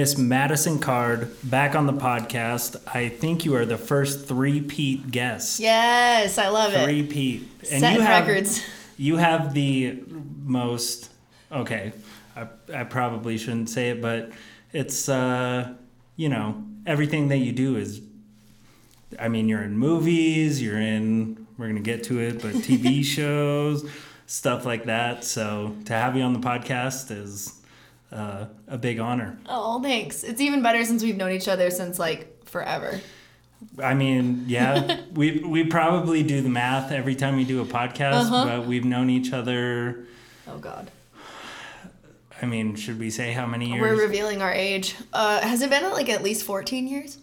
Miss Madison Card back on the podcast. I think you are the first three-peat guest. Yes, I love it. Three-peat. Setting you have, records. You have the most. Okay, I, I probably shouldn't say it, but it's uh, you know everything that you do is. I mean, you're in movies. You're in. We're gonna get to it, but TV shows, stuff like that. So to have you on the podcast is uh, a big honor. Oh, thanks. It's even better since we've known each other since like forever. I mean, yeah, we we probably do the math every time we do a podcast, Uh-huh. but we've known each other. Oh God. I mean, should we say how many years? We're revealing our age. Uh, has it been like at least 14 years?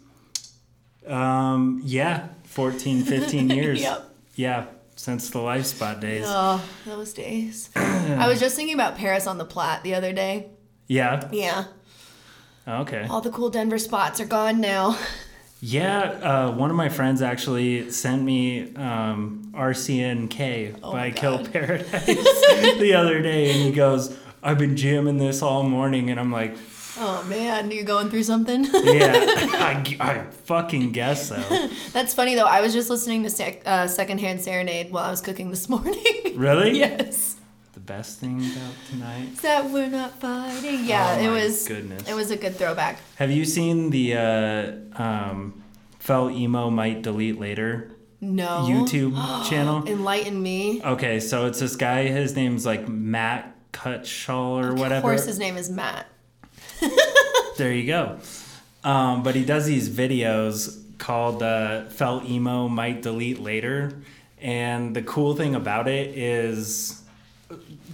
um, yeah, 14, 15 years. Yep. Yeah, since the Life Spot days. Oh, those days. I was just thinking about Paris on the Platte the other day. Yeah. Yeah. Okay. All the cool Denver spots are gone now. Yeah, uh, one of my friends actually sent me um, RCNK Oh by Kill Paradise the other day, and he goes, "I've been jamming this all morning," and I'm like, Oh man, you're going through something? "Yeah, I, I fucking guess so." That's funny though. I was just listening to sec- uh, Secondhand Serenade while I was cooking this morning. Really? yes. Best thing about tonight. Is that we're not fighting? Yeah, Oh it was. goodness. It was a good throwback. Have you seen the uh, um, "Felt Emo Might Delete Later" No. YouTube channel? Enlighten me. Okay, so it's this guy. His name's like Matt Cutshall or whatever. Of course, his name is Matt. There you go. Um, but he does these videos called uh, "Felt Emo Might Delete Later," and the cool thing about it is,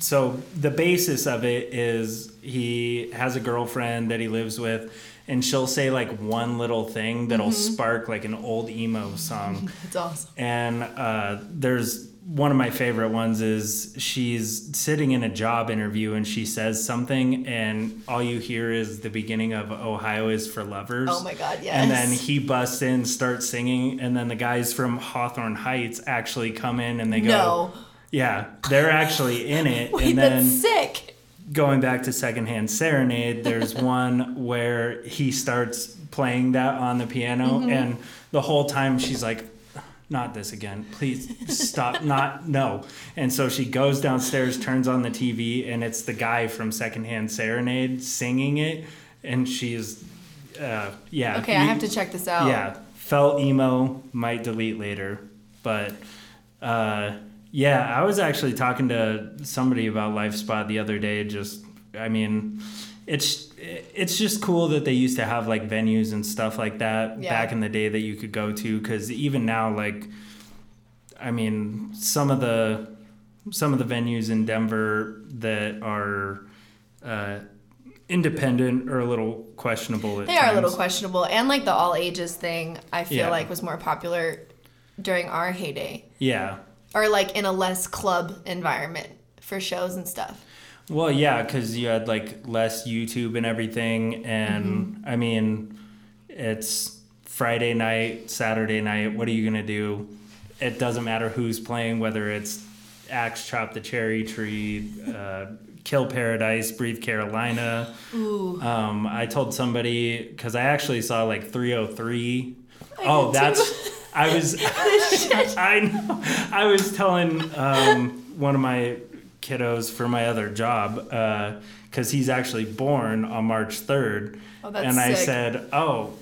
so the basis of it is he has a girlfriend that he lives with, and she'll say like one little thing that'll spark like an old emo song. It's awesome. And uh, there's one of my favorite ones is she's sitting in a job interview and she says something and all you hear is the beginning of Ohio is for lovers. Oh my God, yes. And then he busts in, starts singing, and then the guys from Hawthorne Heights actually come in and they go, No. Yeah, they're actually in it. Wait, and then that's sick. going back to secondhand serenade there's one where he starts playing that on the piano Mm-hmm. and the whole time she's like not this again please stop not no and so she goes downstairs turns on the tv and it's the guy from secondhand serenade singing it and she's uh, yeah Okay, I have to check this out. yeah, felt emo might delete later, but uh, yeah, I was actually talking to somebody about LifeSpot the other day. Just, I mean, it's it's just cool that they used to have like venues and stuff like that Yeah. back in the day that you could go to. Because even now, like, I mean, some of the some of the venues in Denver that are uh, independent are a little questionable. They are a little questionable. And like the all ages thing, I feel Yeah. like was more popular during our heyday. Yeah. Or like in a less club environment for shows and stuff. Well, yeah, because you had like less YouTube and everything, and Mm-hmm. I mean, it's Friday night, Saturday night. What are you gonna do? It doesn't matter who's playing, whether it's Axe Chop the Cherry Tree, uh, Kill Paradise, Breathe Carolina. Ooh. Um, I told somebody because I actually saw like 303. oh, did that's. I was. I know. I was telling um, one of my kiddos for my other job because he's actually born on March 3rd. Oh, that's and I sick. said, oh,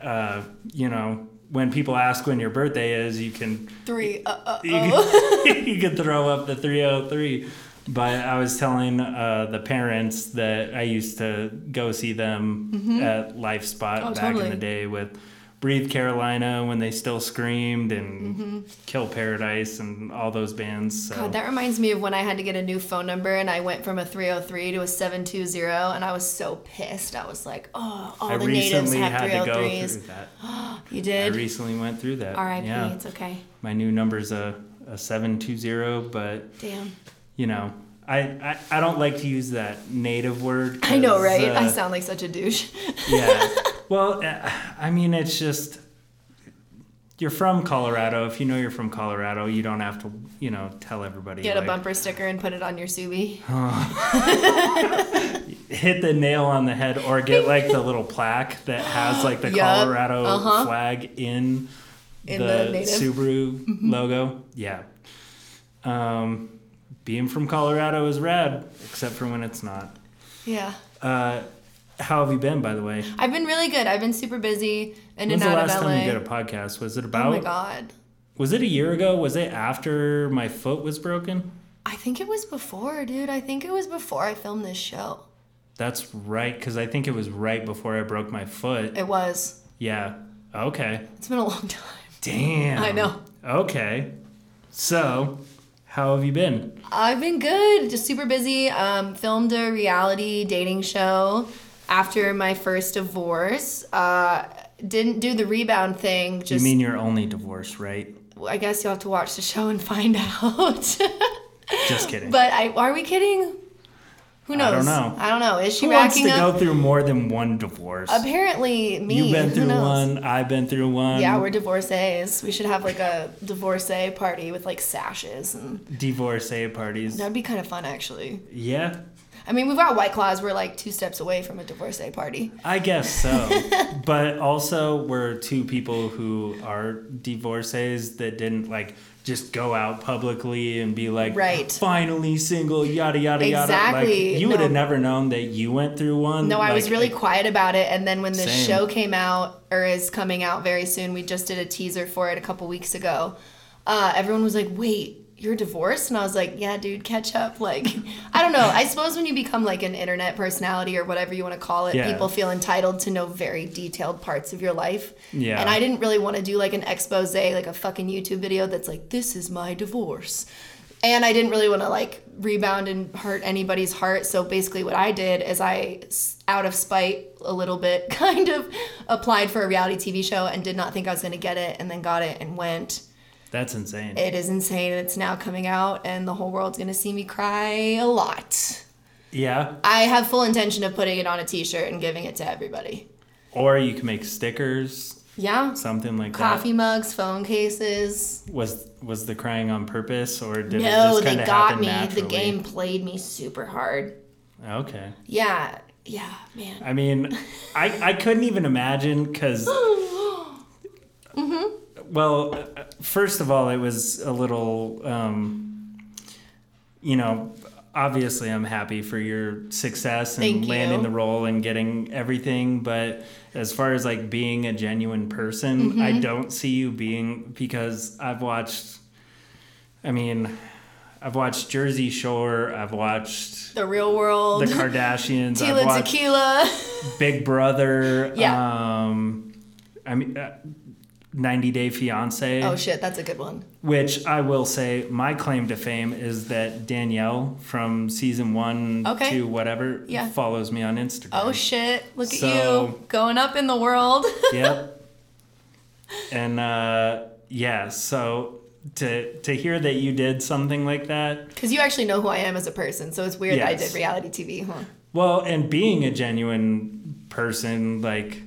uh, you know, when people ask when your birthday is, you can Three. Uh, uh, you oh. you could throw up the 303 but i was telling uh, the parents that i used to go see them at life spot Mm-hmm. Oh, back totally. in the day with breathe carolina when they still screamed and Mm-hmm. kill paradise and all those bands so God, that reminds me of when I had to get a new phone number and I went from a 303 to a 720 and I was so pissed. I was like, oh, all i the natives have had to go 303s. through that You did? i recently went through that R.I.P. yeah It's okay. my new number's a, a 720 but Damn. you know I, I, I don't like to use that native word. I know, right? I uh, sound like such a douche. yeah. Well, uh, I mean, it's just you're from Colorado. If you know you're from Colorado, you don't have to, you know, tell everybody. Get a bumper sticker and put it on your Subi. hit the nail on the head or get like the little plaque that has like the Yup, Colorado uh-huh. flag in, In the, the native. Mm-hmm. Subaru logo. Yeah. Um, being from Colorado is rad, except for when it's not. Yeah. Uh, how have you been, by the way? I've been really good. I've been super busy in When's and the out last of LA. time you did a podcast? Was it about? oh my god. Was it a year ago? Was it after my foot was broken? I think it was before, dude. I think it was before I filmed this show. That's right, because I think it was right before I broke my foot. It was. Yeah. Okay. It's been a long time. Damn. I know. Okay. So, how have you been? I've been good, just super busy. Um, filmed a reality dating show after my first divorce. Uh, didn't do the rebound thing. You mean you're only divorced, right? I guess you'll have to watch the show and find out. Just kidding. but I are we kidding? Who knows? I don't know. I don't know. Is she Who wants to up? go through more than one divorce? Apparently, me. You've been through one. I've been through one. Yeah, we're divorcees. We should have like a divorcee party with like sashes, and divorcee parties. that'd be kind of fun, actually. Yeah, I mean, we've got White Claws. We're like two steps away from a divorcee party. I guess so. but also, we're two people who are divorcees that didn't like just go out publicly and be like, Right. finally single, yada yada yada. Exactly. Like, you would have never known that you went through one. No, I was Like, really quiet about it. And then when the Same. show came out, or is coming out very soon, we just did a teaser for it a couple weeks ago. Uh, everyone was like, wait, you're divorced? And I was like, yeah, dude, catch up. Like, I don't know. I suppose when you become like an internet personality or whatever you want to call it, Yeah. people feel entitled to know very detailed parts of your life. Yeah. And I didn't really want to do like an expose, like a fucking YouTube video that's like, this is my divorce. And I didn't really want to like rebound and hurt anybody's heart. So basically, what I did is i out of spite a little bit, kind of applied for a reality TV show and did not think I was going to get it and then got it and went. That's insane. It is insane. It's now coming out and the whole world's going to see me cry a lot. yeah. I have full intention of putting it on a t shirt and giving it to everybody. Or you can make stickers, Yeah. something like Coffee mugs, phone cases. Was was the crying on purpose, or did it No, just they kind of got happen me. naturally? The game played me super hard. Okay. Yeah. Yeah, man. I mean, I, I couldn't even imagine because. Mm-hmm. Well, uh, first of all, it was a little, um, you know, obviously I'm happy for your success and Thank landing you. the role and getting everything. But as far as like being a genuine person, Mm-hmm. I don't see you being because I've watched, I mean, I've watched Jersey Shore, I've watched The real world. the Kardashians, I've Tila Tequila. Big Brother. Yeah. Um, I mean, uh, 90 Day Fiance. oh shit, that's a good one. Which I will say, my claim to fame is that Danielle from season one Okay. to whatever Yeah. follows me on Instagram. Oh shit, look at you going up in the world. Yep. and uh, yeah, so to to hear that you did something like that, Because you actually know who I am as a person, so it's weird that I did reality TV, huh? Well, and being a genuine person, like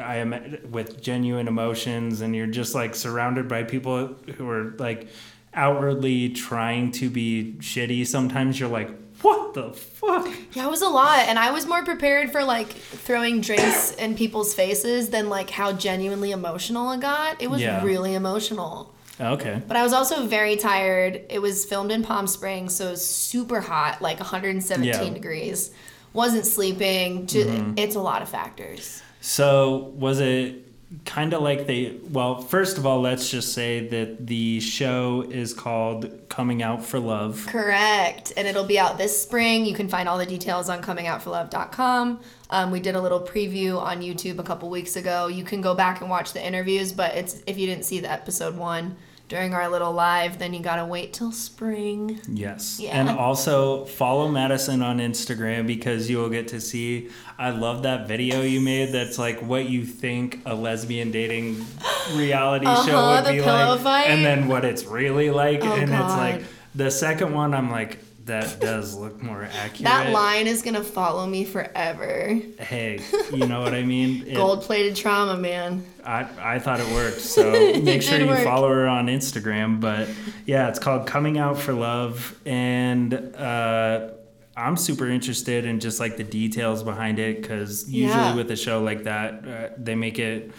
I am with genuine emotions, and you're just like surrounded by people who are like outwardly trying to be shitty. Sometimes you're like, what the fuck? Yeah, it was a lot, and I was more prepared for like throwing drinks in people's faces than like how genuinely emotional it got. It was Yeah. really emotional. Okay. But I was also very tired. It was filmed in Palm Springs, so it was super hot, like 117 Yeah. Mm-hmm. degrees. Wasn't sleeping. Ju- It's a lot of factors. So was it kind of like they? Well, first of all, let's just say that the show is called "Coming Out for Love." Correct. And it'll be out this spring. You can find all the details on comingoutforlove.com. Um, we did a little preview on YouTube a couple weeks ago. You can go back and watch the interviews, but it's if you didn't see the episode one during our little live, then you gotta wait till spring. Yes. Yeah. And also follow Madison on Instagram because you will get to see. I love that video you made that's like what you think a lesbian dating reality show Uh-huh, would the be like. fight. And then what it's really like. Oh, and it's like the second one, I'm like, that does look more accurate. That line is gonna follow me forever. Hey, you know what I mean? Gold plated trauma, man. I, I thought it worked. So make sure you work. follow her on Instagram. But yeah, it's called Coming Out for Love. And uh, I'm super interested in just like the details behind it because usually Yeah. with a show like that, uh, they make it.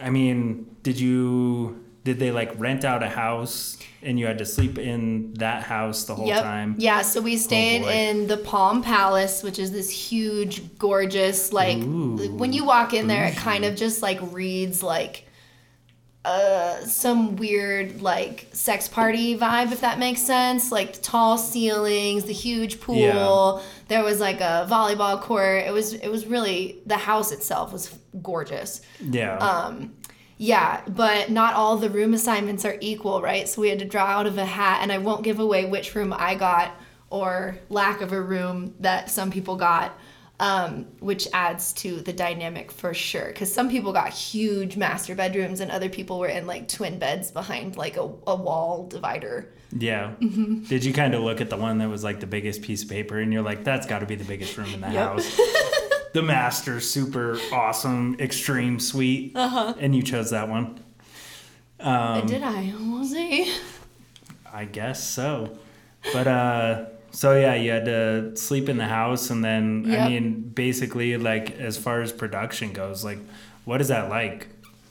I mean, did you did they like rent out a house and you had to sleep in that house the whole Yep. time? Yeah, so we stayed Oh, in the Palm Palace, which is this huge, gorgeous, like Ooh, when you walk in there, it kind of just like reads like uh some weird like sex party vibe if that makes sense like the tall ceilings the huge pool Yeah. there was like a volleyball court it was it was really the house itself was gorgeous Yeah. um, yeah, but not all the room assignments are equal, right? So we had to draw out of a hat, and I won't give away which room I got or lack of a room that some people got, um, which adds to the dynamic for sure. Because some people got huge master bedrooms, and other people were in like twin beds behind like a, a wall divider. yeah. mm-hmm. Did you kind of look at the one that was like the biggest piece of paper and you're like, that's got to be the biggest room in the Yep. house? the master, super awesome, extreme suite. Uh-huh. And you chose that one. Um, Did I? We'll see. I guess so. But uh so yeah, you had to sleep in the house and then I mean basically like as far as production goes, like what is that like?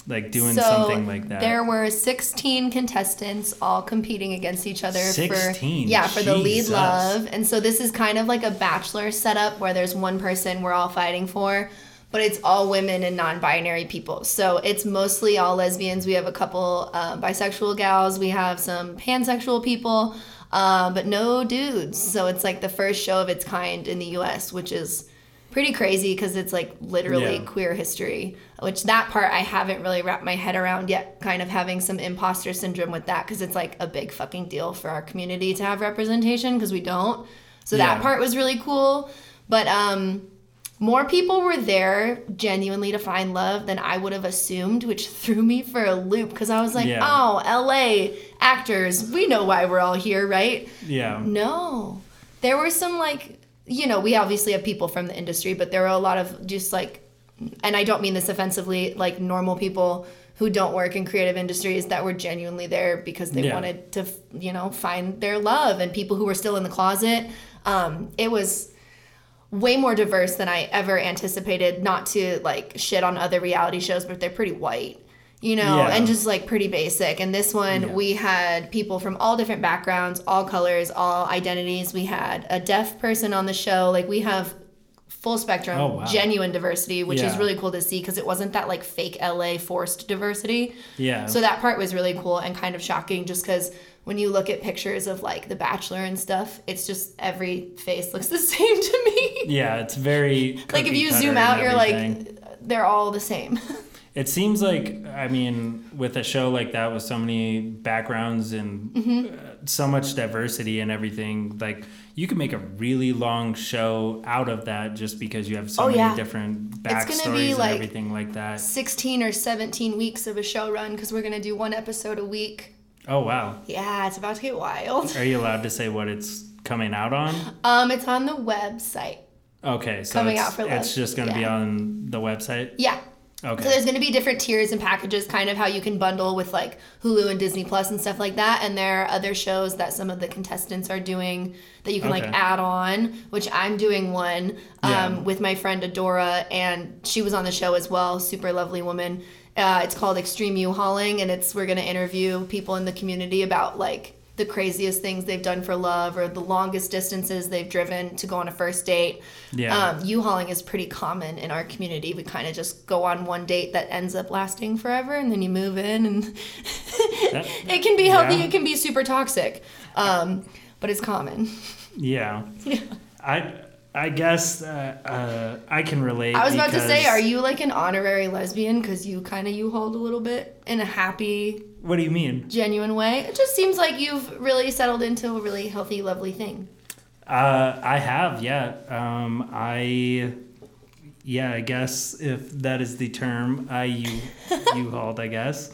Like doing something like that. There were 16 contestants all competing against each other 16? for yeah, for the lead love. And so this is kind of like a bachelor setup where there's one person we're all fighting for, but it's all women and non-binary people. So it's mostly all lesbians. We have a couple uh, bisexual gals, we have some pansexual people, uh, but no dudes. So it's like the first show of its kind in the US, which is pretty crazy because it's like literally Yeah. queer history which that part i haven't really wrapped my head around yet kind of having some imposter syndrome with that because it's like a big fucking deal for our community to have representation because we don't so Yeah. that part was really cool but um more people were there genuinely to find love than I would have assumed, which threw me for a loop because I was like, Yeah. oh, LA actors, we know why we're all here, right? yeah. No. There were some like, you know, we obviously have people from the industry, but there were a lot of just like, and I don't mean this offensively, like normal people who don't work in creative industries that were genuinely there because they Yeah. wanted to, you know, find their love and people who were still in the closet. Um, it was way more diverse than I ever anticipated. Not to like shit on other reality shows, but they're pretty white, you know, Yeah. and just like pretty basic. And this one, Yeah. we had people from all different backgrounds, all colors, all identities. We had a deaf person on the show. Like we have full spectrum, Oh, wow. genuine diversity, which is really cool to see because it wasn't that like fake LA forced diversity. Yeah. So that part was really cool and kind of shocking just because when you look at pictures of like The Bachelor and stuff, it's just every face looks the same to me. yeah, it's very like if you zoom out, you're everything. like, they're all the same. It seems like, I mean, with a show like that with so many backgrounds and Mm-hmm. uh, so much diversity and everything, like you can make a really long show out of that just because you have so Oh, many yeah. different gonna be, backstories and like, everything like that. 16 or 17 weeks of a show run because we're going to do one episode a week. Oh wow! Yeah, it's about to get wild. Are you allowed to say what it's coming out on? Um, it's on the website. Okay, so Coming out for it's just going to be on the website. Yeah. Okay. So there's going to be different tiers and packages, kind of how you can bundle with like Hulu and Disney Plus and stuff like that. And there are other shows that some of the contestants are doing that you can like add on, which I'm doing one um, Yeah. with my friend Adora, and she was on the show as well. Super lovely woman. Uh, it's called Extreme U-Hauling, and it's we're going to interview people in the community about like the craziest things they've done for love or the longest distances they've driven to go on a first date. Yeah. Um, U-hauling is pretty common in our community. We kind of just go on one date that ends up lasting forever, and then you move in, and That- it can be healthy. Yeah. It can be super toxic, um, but it's common. yeah. yeah. I I guess uh, uh, I can relate. I was about to say, are you like an honorary lesbian because you kind of U-hauled a little bit in a happy, What do you mean? genuine way? It just seems like you've really settled into a really healthy, lovely thing. Uh, I have, yeah. Um, I, yeah, I guess if that is the term, I you you hauled, I guess,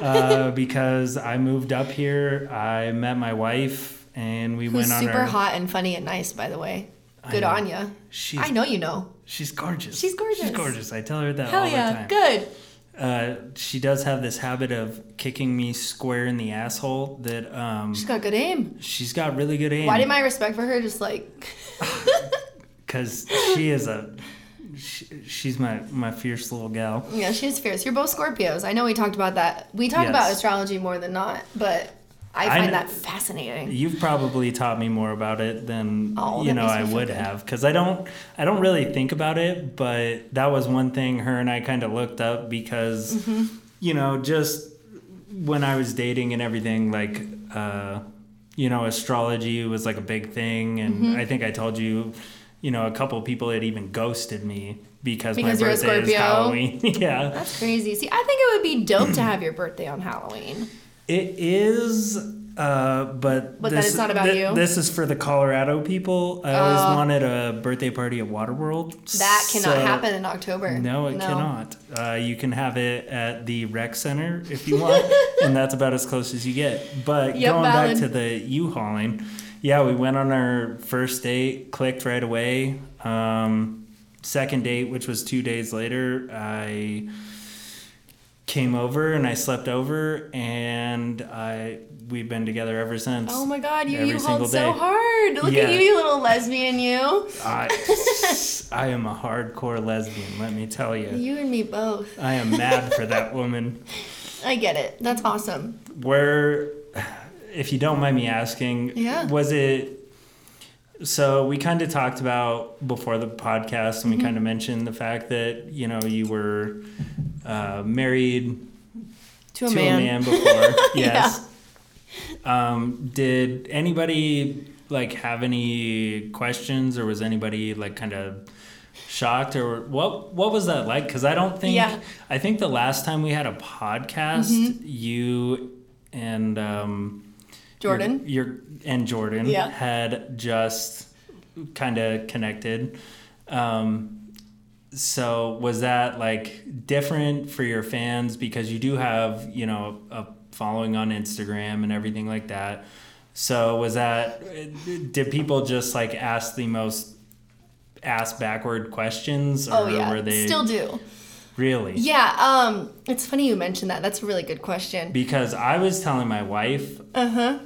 uh, because I moved up here. I met my wife, and we Who's went on super our. hot and funny and nice, by the way. Good on. She's I know you know. she's gorgeous. She's gorgeous. She's gorgeous. I tell her that Hell all yeah, the time. good. Uh, she does have this habit of kicking me square in the asshole. That um, She's got good aim. she's got really good aim. Why did my respect for her just like because she is a she, she's my my fierce little gal. Yeah, she's fierce. You're both Scorpios. I know we talked about that. We talk Yes. about astrology more than not, but I I find kn- that fascinating. You've probably taught me more about it than Oh, you know I would good. have because I don't I don't really think about it, but that was one thing her and I kind of looked up because Mm-hmm. you know just when I was dating and everything like uh, you know astrology was like a big thing and Mm-hmm. I think I told you you know a couple people had even ghosted me because, Because my birthday is Halloween. yeah. That's crazy. See, I think it would be dope to have your birthday on Halloween. It is, uh, but But then this, it's not about thi- you? This is for the Colorado people. I always Oh. wanted a birthday party at Waterworld. That cannot so- happen in October. No, it cannot. Uh, you can have it at the rec center if you want, and that's about as close as you get. But Yep, going valid. back to the U-hauling, yeah, we went on our first date, clicked right away. Um, second date, which was two days later, I came over and I slept over, and I we've been together ever since. Oh my god, you you hold so hard. Look Yeah. at you, you little lesbian you. I, I am a hardcore lesbian, let me tell you. You and me both. I am mad for that woman. I get it. That's awesome. Where, if you don't mind me asking, Yeah. was it? So we kind of talked about before the podcast, and we Mm-hmm. kind of mentioned the fact that you know you were uh, married To a to man. a man before. yes. Um, did anybody like have any questions, or was anybody like kind of shocked, or what? What was that like? Because I don't think. Yeah. Mm-hmm. I think the last time we had a podcast, you and um, Jordan. your, your and Jordan Yeah. had just kind of connected. Um, so was that like different for your fans because you do have you know a following on Instagram and everything like that. So was that did people just like ask the most ask backward questions or Oh yeah. were they Still do. really? Yeah, um it's funny you mentioned that. That's a really good question. Because I was telling my wife Uh-huh.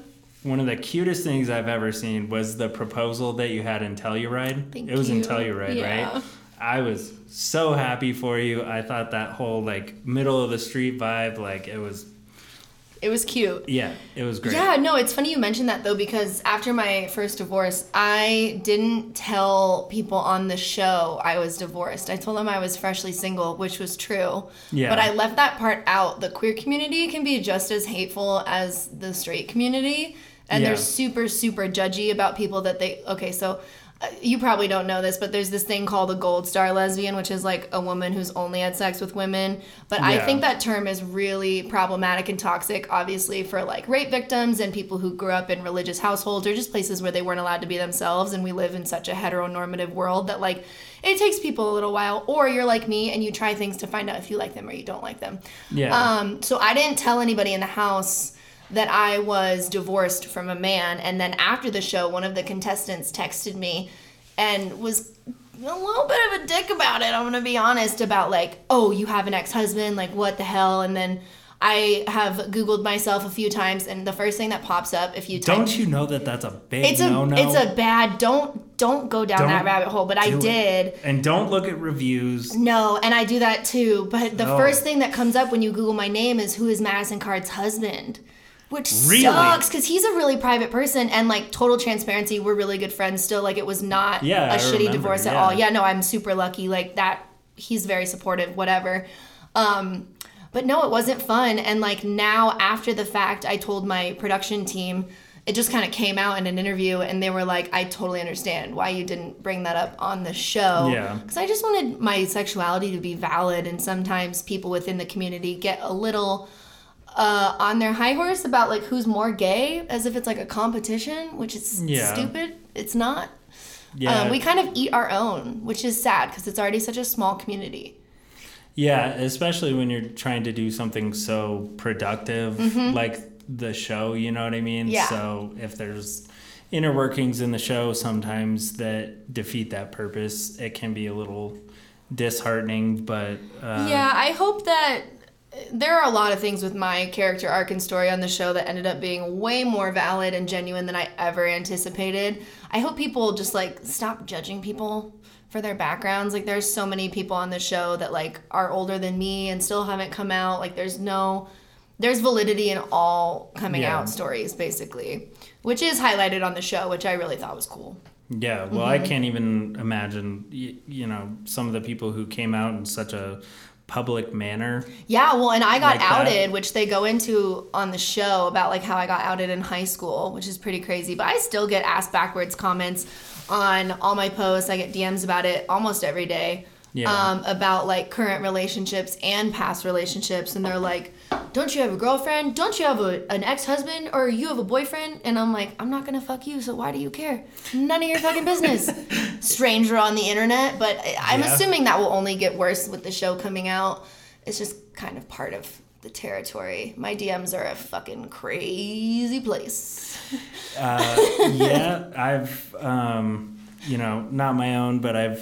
One of the cutest things I've ever seen was the proposal that you had in Telluride. Thank it was in you. Telluride, Yeah. right? I was so happy for you. I thought that whole like middle of the street vibe, like it was, It was cute. yeah, it was great. Yeah, no, it's funny you mentioned that though because after my first divorce, I didn't tell people on the show I was divorced. I told them I was freshly single, which was true. Yeah. But I left that part out. The queer community can be just as hateful as the straight community, and Yeah. they're super super judgy about people that they Okay, so uh, you probably don't know this, but there's this thing called a gold star lesbian, which is like a woman who's only had sex with women. But I think that term is really problematic and toxic, obviously, for like rape victims and people who grew up in religious households or just places where they weren't allowed to be themselves. And we live in such a heteronormative world that like it takes people a little while. Or you're like me and you try things to find out if you like them or you don't like them. Yeah. Um, so I didn't tell anybody in the house that I was divorced from a man. And then after the show, one of the contestants texted me and was a little bit of a dick about it. I'm gonna be honest about like, oh, you have an ex-husband, like what the hell? And then I have Googled myself a few times, and the first thing that pops up if you type Don't you know that that's a big it's a no no? it's a bad don't don't go down that Don't rabbit hole. But I do it. did. And don't look at reviews. No, and I do that too. But the first thing that comes up when you Google my name is who is Madison Card's husband, which Really? sucks because he's a really private person and like total transparency. We're really good friends still. Like it was not Yeah, a I shitty remember, divorce at yeah. all. Yeah, no, I'm super lucky. Like that, he's very supportive. Whatever. Um, but no, it wasn't fun. And like now after the fact, I told my production team. It just kind of came out in an interview, and they were like, "I totally understand why you didn't bring that up on the show." Yeah. because I just wanted my sexuality to be valid, and sometimes people within the community get a little uh, on their high horse about like who's more gay, as if it's like a competition, which is Yeah. stupid. It's not. Yeah. Um, we kind of eat our own, which is sad because it's already such a small community. Yeah, especially when you're trying to do something so productive like the show, you know what I mean? Mm-hmm. Yeah. So if there's inner workings in the show sometimes that defeat that purpose, it can be a little disheartening, but uh, yeah, I hope that there are a lot of things with my character arc and story on the show that ended up being way more valid and genuine than I ever anticipated. I hope people just like stop judging people for their backgrounds. Like there's so many people on the show that like are older than me and still haven't come out. Like there's no there's validity in all coming Yeah. out stories basically, which is highlighted on the show, which I really thought was cool. Yeah, well, Mm-hmm. I can't even imagine, you know, some of the people who came out in such a public manner. Yeah, well, and I got Like that. outed, which they go into on the show about like how I got outed in high school, which is pretty crazy. But I still get asked backwards comments on all my posts. I get DMs about it almost every day. Yeah. Um, about like current relationships and past relationships, and they're like, "Don't you have a girlfriend? Don't you have a, an ex-husband? Or you have a boyfriend?" And I'm like, "I'm not gonna fuck you, so why do you care? None of your fucking business." Stranger on the internet, but I'm Yeah. assuming that will only get worse with the show coming out. It's just kind of part of the territory. My DMs are a fucking crazy place. yeah, I've, um, you know, not my own, but I've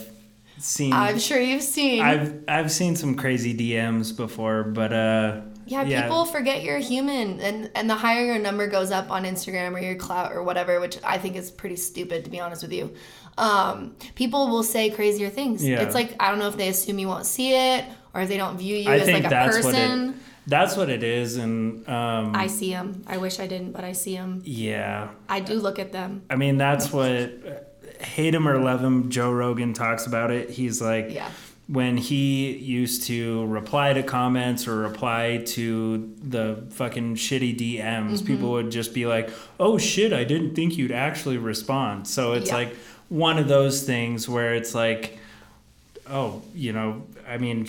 seen. I'm sure you've seen. I've I've seen some crazy DMs before, but uh, yeah, people forget you're human, and and the higher your number goes up on Instagram or your clout or whatever, which I think is pretty stupid to be honest with you. Um, people will say crazier things. Yeah. It's like I don't know if they assume you won't see it or if they don't view you I as like a that's person. what it. That's what it is, and um, I see them. I wish I didn't, but I see them. yeah, I do look at them. I mean that's what hate him or love him. Joe Rogan talks about it. He's like, Yeah. When he used to reply to comments or reply to the fucking shitty DMs, Mm-hmm. people would just be like, "Oh shit, I didn't think you'd actually respond." So it's Yeah. like one of those things where it's like, "Oh, you know, I mean,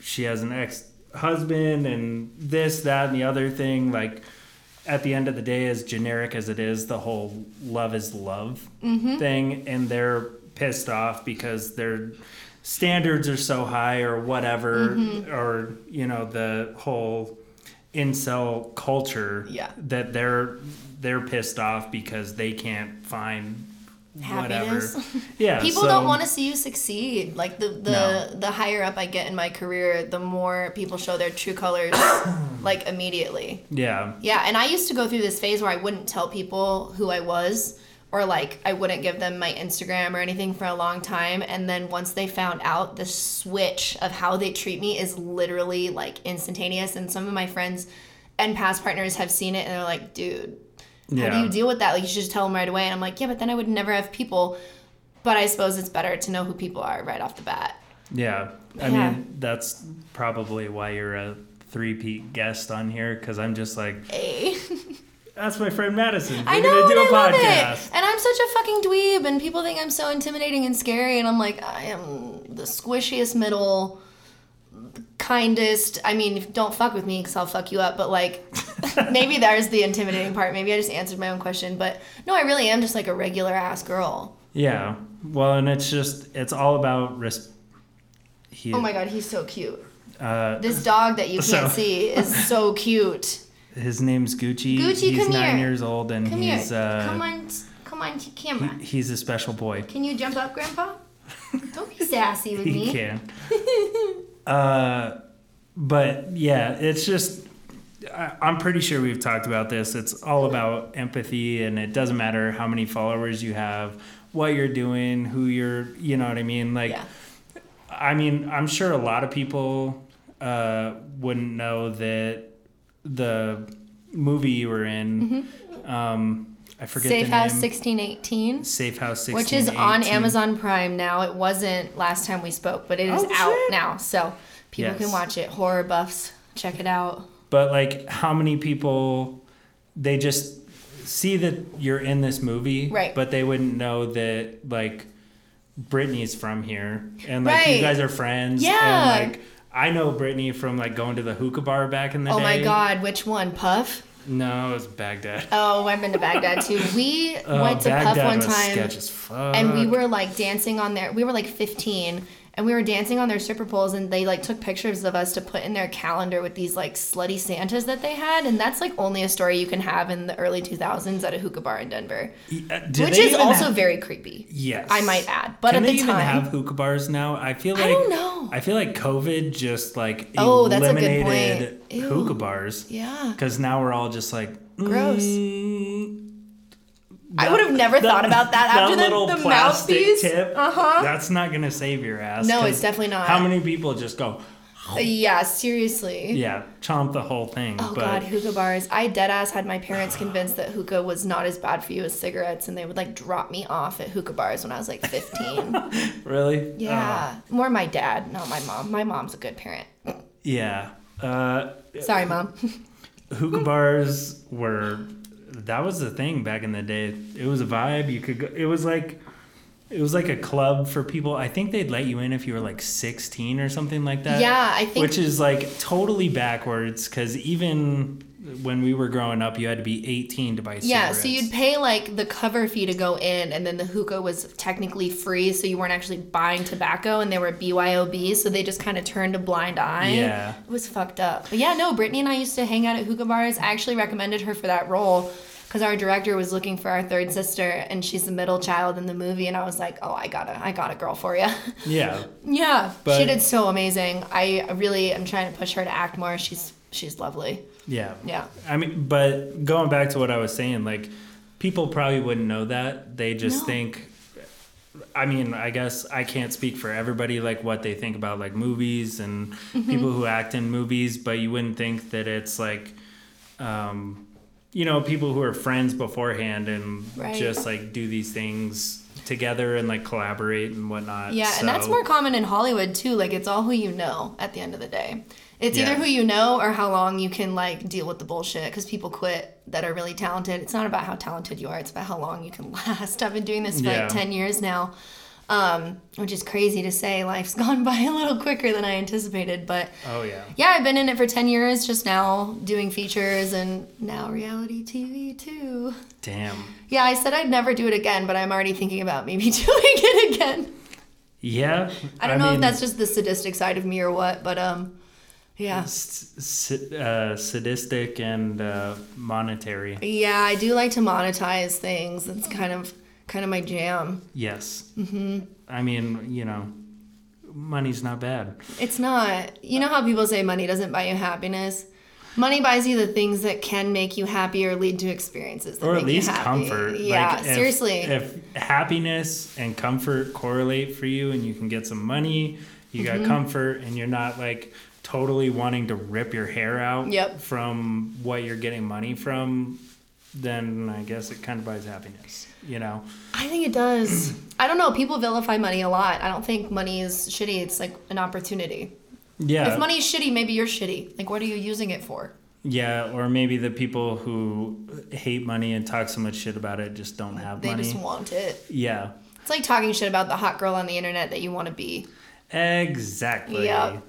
she has an ex-husband and this, that, and the other thing." Like, at the end of the day, as generic as it is, the whole "love is love" thing, and they're pissed off because their standards are so high or whatever, Mm-hmm. or you know the whole incel culture Yeah. that they're they're pissed off because they can't find Happiness. whatever. Yeah, People so- don't want to see you succeed. Like the the No. the higher up I get in my career, the more people show their true colors like immediately. Yeah, Yeah, and I used to go through this phase where I wouldn't tell people who I was or like I wouldn't give them my Instagram or anything for a long time and then once they found out the switch of how they treat me is literally like instantaneous and some of my friends and past partners have seen it and they're like, "Dude, how do you deal with that? Like you should just tell them right away." And I'm like, "Yeah, but then I would never have people." But I suppose it's better to know who people are right off the bat. yeah. I Yeah. mean, that's probably why you're a three-peat guest on here because I'm just like, Hey. that's my friend Madison. We're I know, gonna do and a I love podcast. it. And I'm such a fucking dweeb, and people think I'm so intimidating and scary, and I'm like, I am the squishiest middle, kindest. I mean, don't fuck with me because I'll fuck you up. But like, maybe there's the intimidating part. Maybe I just answered my own question. But no, I really am just like a regular ass girl. Yeah. Well, and it's just it's all about res- he, Oh my god, he's so cute. Uh, This dog that you can't So- see is so cute. His name's Gucci. Gucci, he's come nine here. years old, and Come he's here. uh, come on, come on to camera. he- he's a special boy. Can you jump up, Grandpa? Don't be sassy with He me. can. uh, but yeah, it's just. I, I'm pretty sure we've talked about this. It's all about empathy, and it doesn't matter how many followers you have, what you're doing, who you're. You know what I mean? Like, Yeah. I mean, I'm sure a lot of people uh, wouldn't know that the movie you were in. Um, I forget Mm-hmm. Safe House name. 1618. Safe House 16. which is on Amazon Prime now. It wasn't last time we spoke, but it is Oh, out shit. now, so people Yes. can watch it. Horror buffs, check it out. But like, how many people they just see that you're in this movie, Right. But they wouldn't know that like Brittany's from here, and like Right. you guys are friends. Yeah. And like I know Brittany from like going to the hookah bar back in the Oh day. Oh my God, which one? Puff? No, it was Baghdad. Oh, I've been to Baghdad too. We Oh, went to Baghdad Puff one was time, sketch as fuck. and we were like dancing on there. We were like 15, and we were dancing on their stripper poles, and they like took pictures of us to put in their calendar with these like slutty Santas that they had, and that's like only a story you can have in the early 2000s at a hookah bar in Denver, Uh, which is also have- very creepy. Yes. I might add. But Can at they the even time- have hookah bars now? I feel like I don't know. I feel like COVID just like Oh, that's a good eliminated point. Ew. hookah bars. Yeah. Because now we're all just like Gross. mm, I would have never thought about that after the- the plastic mouthpiece. tip. Uh-huh. That's not gonna save your ass. No, it's definitely not. How many people just go? Uh, yeah, seriously. Yeah, chomp the whole thing. Oh but god, hookah bars. I deadass had my parents convinced that hookah was not as bad for you as cigarettes, and they would like drop me off at hookah bars when I was like 15. really? yeah, more my dad, not my mom. My mom's a good parent. Uh, yeah. Uh, Sorry, mom. hookah bars were that was the thing back in the day. It was a vibe. You could go. It was like it was like a club for people. I think they'd let you in if you were like 16 or something like that. Yeah, I think- Which is like totally backwards because even when we were growing up, you had to be 18 to buy cigarettes. yeah, so you'd pay like the cover fee to go in, and then the hookah was technically free, so you weren't actually buying tobacco, and they were BYOB, so they just kind of turned a blind eye. Yeah. It was fucked up. But yeah, no, Brittany and I used to hang out at hookah bars. I actually recommended her for that role because our director was looking for our third sister, and she's the middle child in the movie, and I was like, oh, I got a, I got a girl for you. Yeah. yeah, But- she did so amazing. I really am trying to push her to act more. She's she's lovely. Yeah. Yeah. I mean, but going back to what I was saying, like people probably wouldn't know that. They just No. think. I mean, I guess I can't speak for everybody, like what they think about like movies and Mm-hmm. people who act in movies, but you wouldn't think that it's like, um, you know, people who are friends beforehand and Right. just like do these things together and like collaborate and whatnot. Yeah, and that's more common in Hollywood too. Like it's all who you know at the end of the day. It's Yeah. either who you know or how long you can like deal with the bullshit because people quit that are really talented. It's not about how talented you are, it's about how long you can last. I've been doing this for Yeah. like 10 years now. Um, which is crazy to say. Life's gone by a little quicker than I anticipated, but Oh yeah. yeah, I've been in it for 10 years just now doing features and now reality TV too. Damn. Yeah, I said I'd never do it again, but I'm already thinking about maybe doing it again. Yeah. I don't know mean, if that's just the sadistic side of me or what, but um, yeah, uh, sadistic and uh, monetary. yeah, I do like to monetize things. it's kind of kind of my jam. Yes. Mm-hmm. I mean, you know, money's not bad. It's not. You know how people say money doesn't buy you happiness. Money buys you the things that can make you happy or lead to experiences that Or at least comfort. Yeah, Like, if- seriously. If happiness and comfort correlate for you and you can get some money, you Mm-hmm. got comfort, and you're not like totally wanting to rip your hair out Yep. from what you're getting money from, then I guess it kind of buys happiness, you know? I think it does. I don't know. People vilify money a lot. I don't think money is shitty. It's like an opportunity. Yeah. If money is shitty, maybe you're shitty. Like, what are you using it for? Yeah, or maybe the people who hate money and talk so much shit about it just don't have They money. They just want it. yeah, It's like talking shit about the hot girl on the internet that you want to be. exactly. Yep.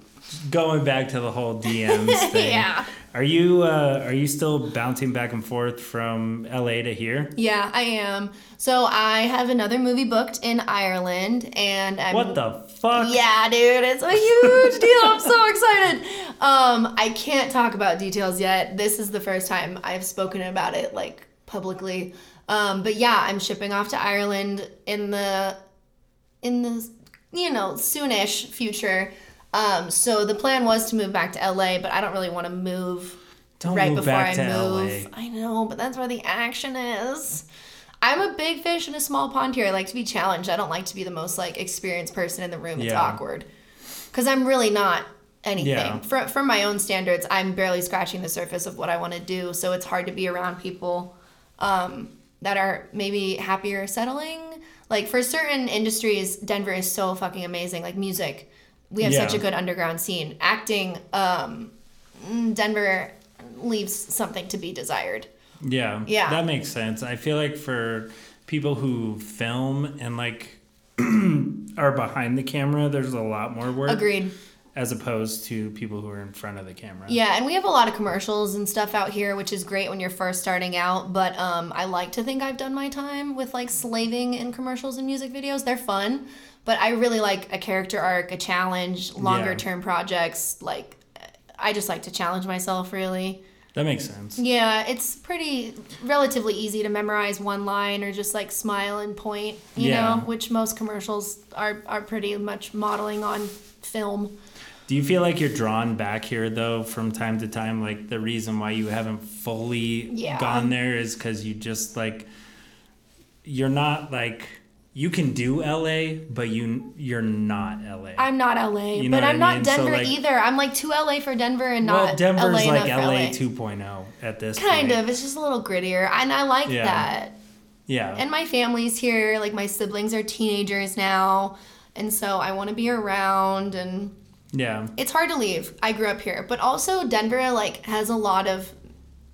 Going back to the whole DMs thing. Yeah. Are you uh, are you still bouncing back and forth from LA to here? Yeah, I am. So I have another movie booked in Ireland, and I'm What the fuck? Yeah, dude, it's a huge deal. I'm so excited. Um, I can't talk about details yet. This is the first time I've spoken about it like publicly. Um, but yeah, I'm shipping off to Ireland in the in the you know soonish future. Um, so the plan was to move back to LA, but I don't really want to move Don't right move before I move. LA. I know, but that's where the action is. I'm a big fish in a small pond here. I like to be challenged. I don't like to be the most like experienced person in the room. It's Yeah. awkward because I'm really not anything. Yeah. For from my own standards, I'm barely scratching the surface of what I want to do. So it's hard to be around people um, that are maybe happier settling. Like for certain industries, Denver is so fucking amazing. Like music, we have such a good underground scene. Acting, um, mm, Denver leaves something to be desired. Yeah. Yeah. That makes sense. I feel like for people who film and like are behind the camera, there's a lot more work. Agreed. as opposed to people who are in front of the camera. Yeah, and we have a lot of commercials and stuff out here, which is great when you're first starting out. But um, I like to think I've done my time with like slaving in commercials and music videos. They're fun, but I really like a character arc, a challenge, longer Yeah. term projects. Like, I just like to challenge myself, really. That makes sense. Yeah, it's pretty relatively easy to memorize one line or just like smile and point, you Yeah. know, which most commercials are are pretty much modeling on film. Do you feel like you're drawn back here though from time to time? Like the reason why you haven't fully Yeah. gone there is because you just like you're not like you can do LA, but you you're not LA. I'm not LA, You know but I'm not mean? So, Denver like- either. I'm like too LA for Denver and well, not Denver's LA like LA, LA. 2.0 at this point. Kind point. of. It's just a little grittier, and I like Yeah. that. Yeah. And my family's here. Like my siblings are teenagers now, and so I want to be around. And yeah. it's hard to leave. I grew up here, but also Denver like has a lot of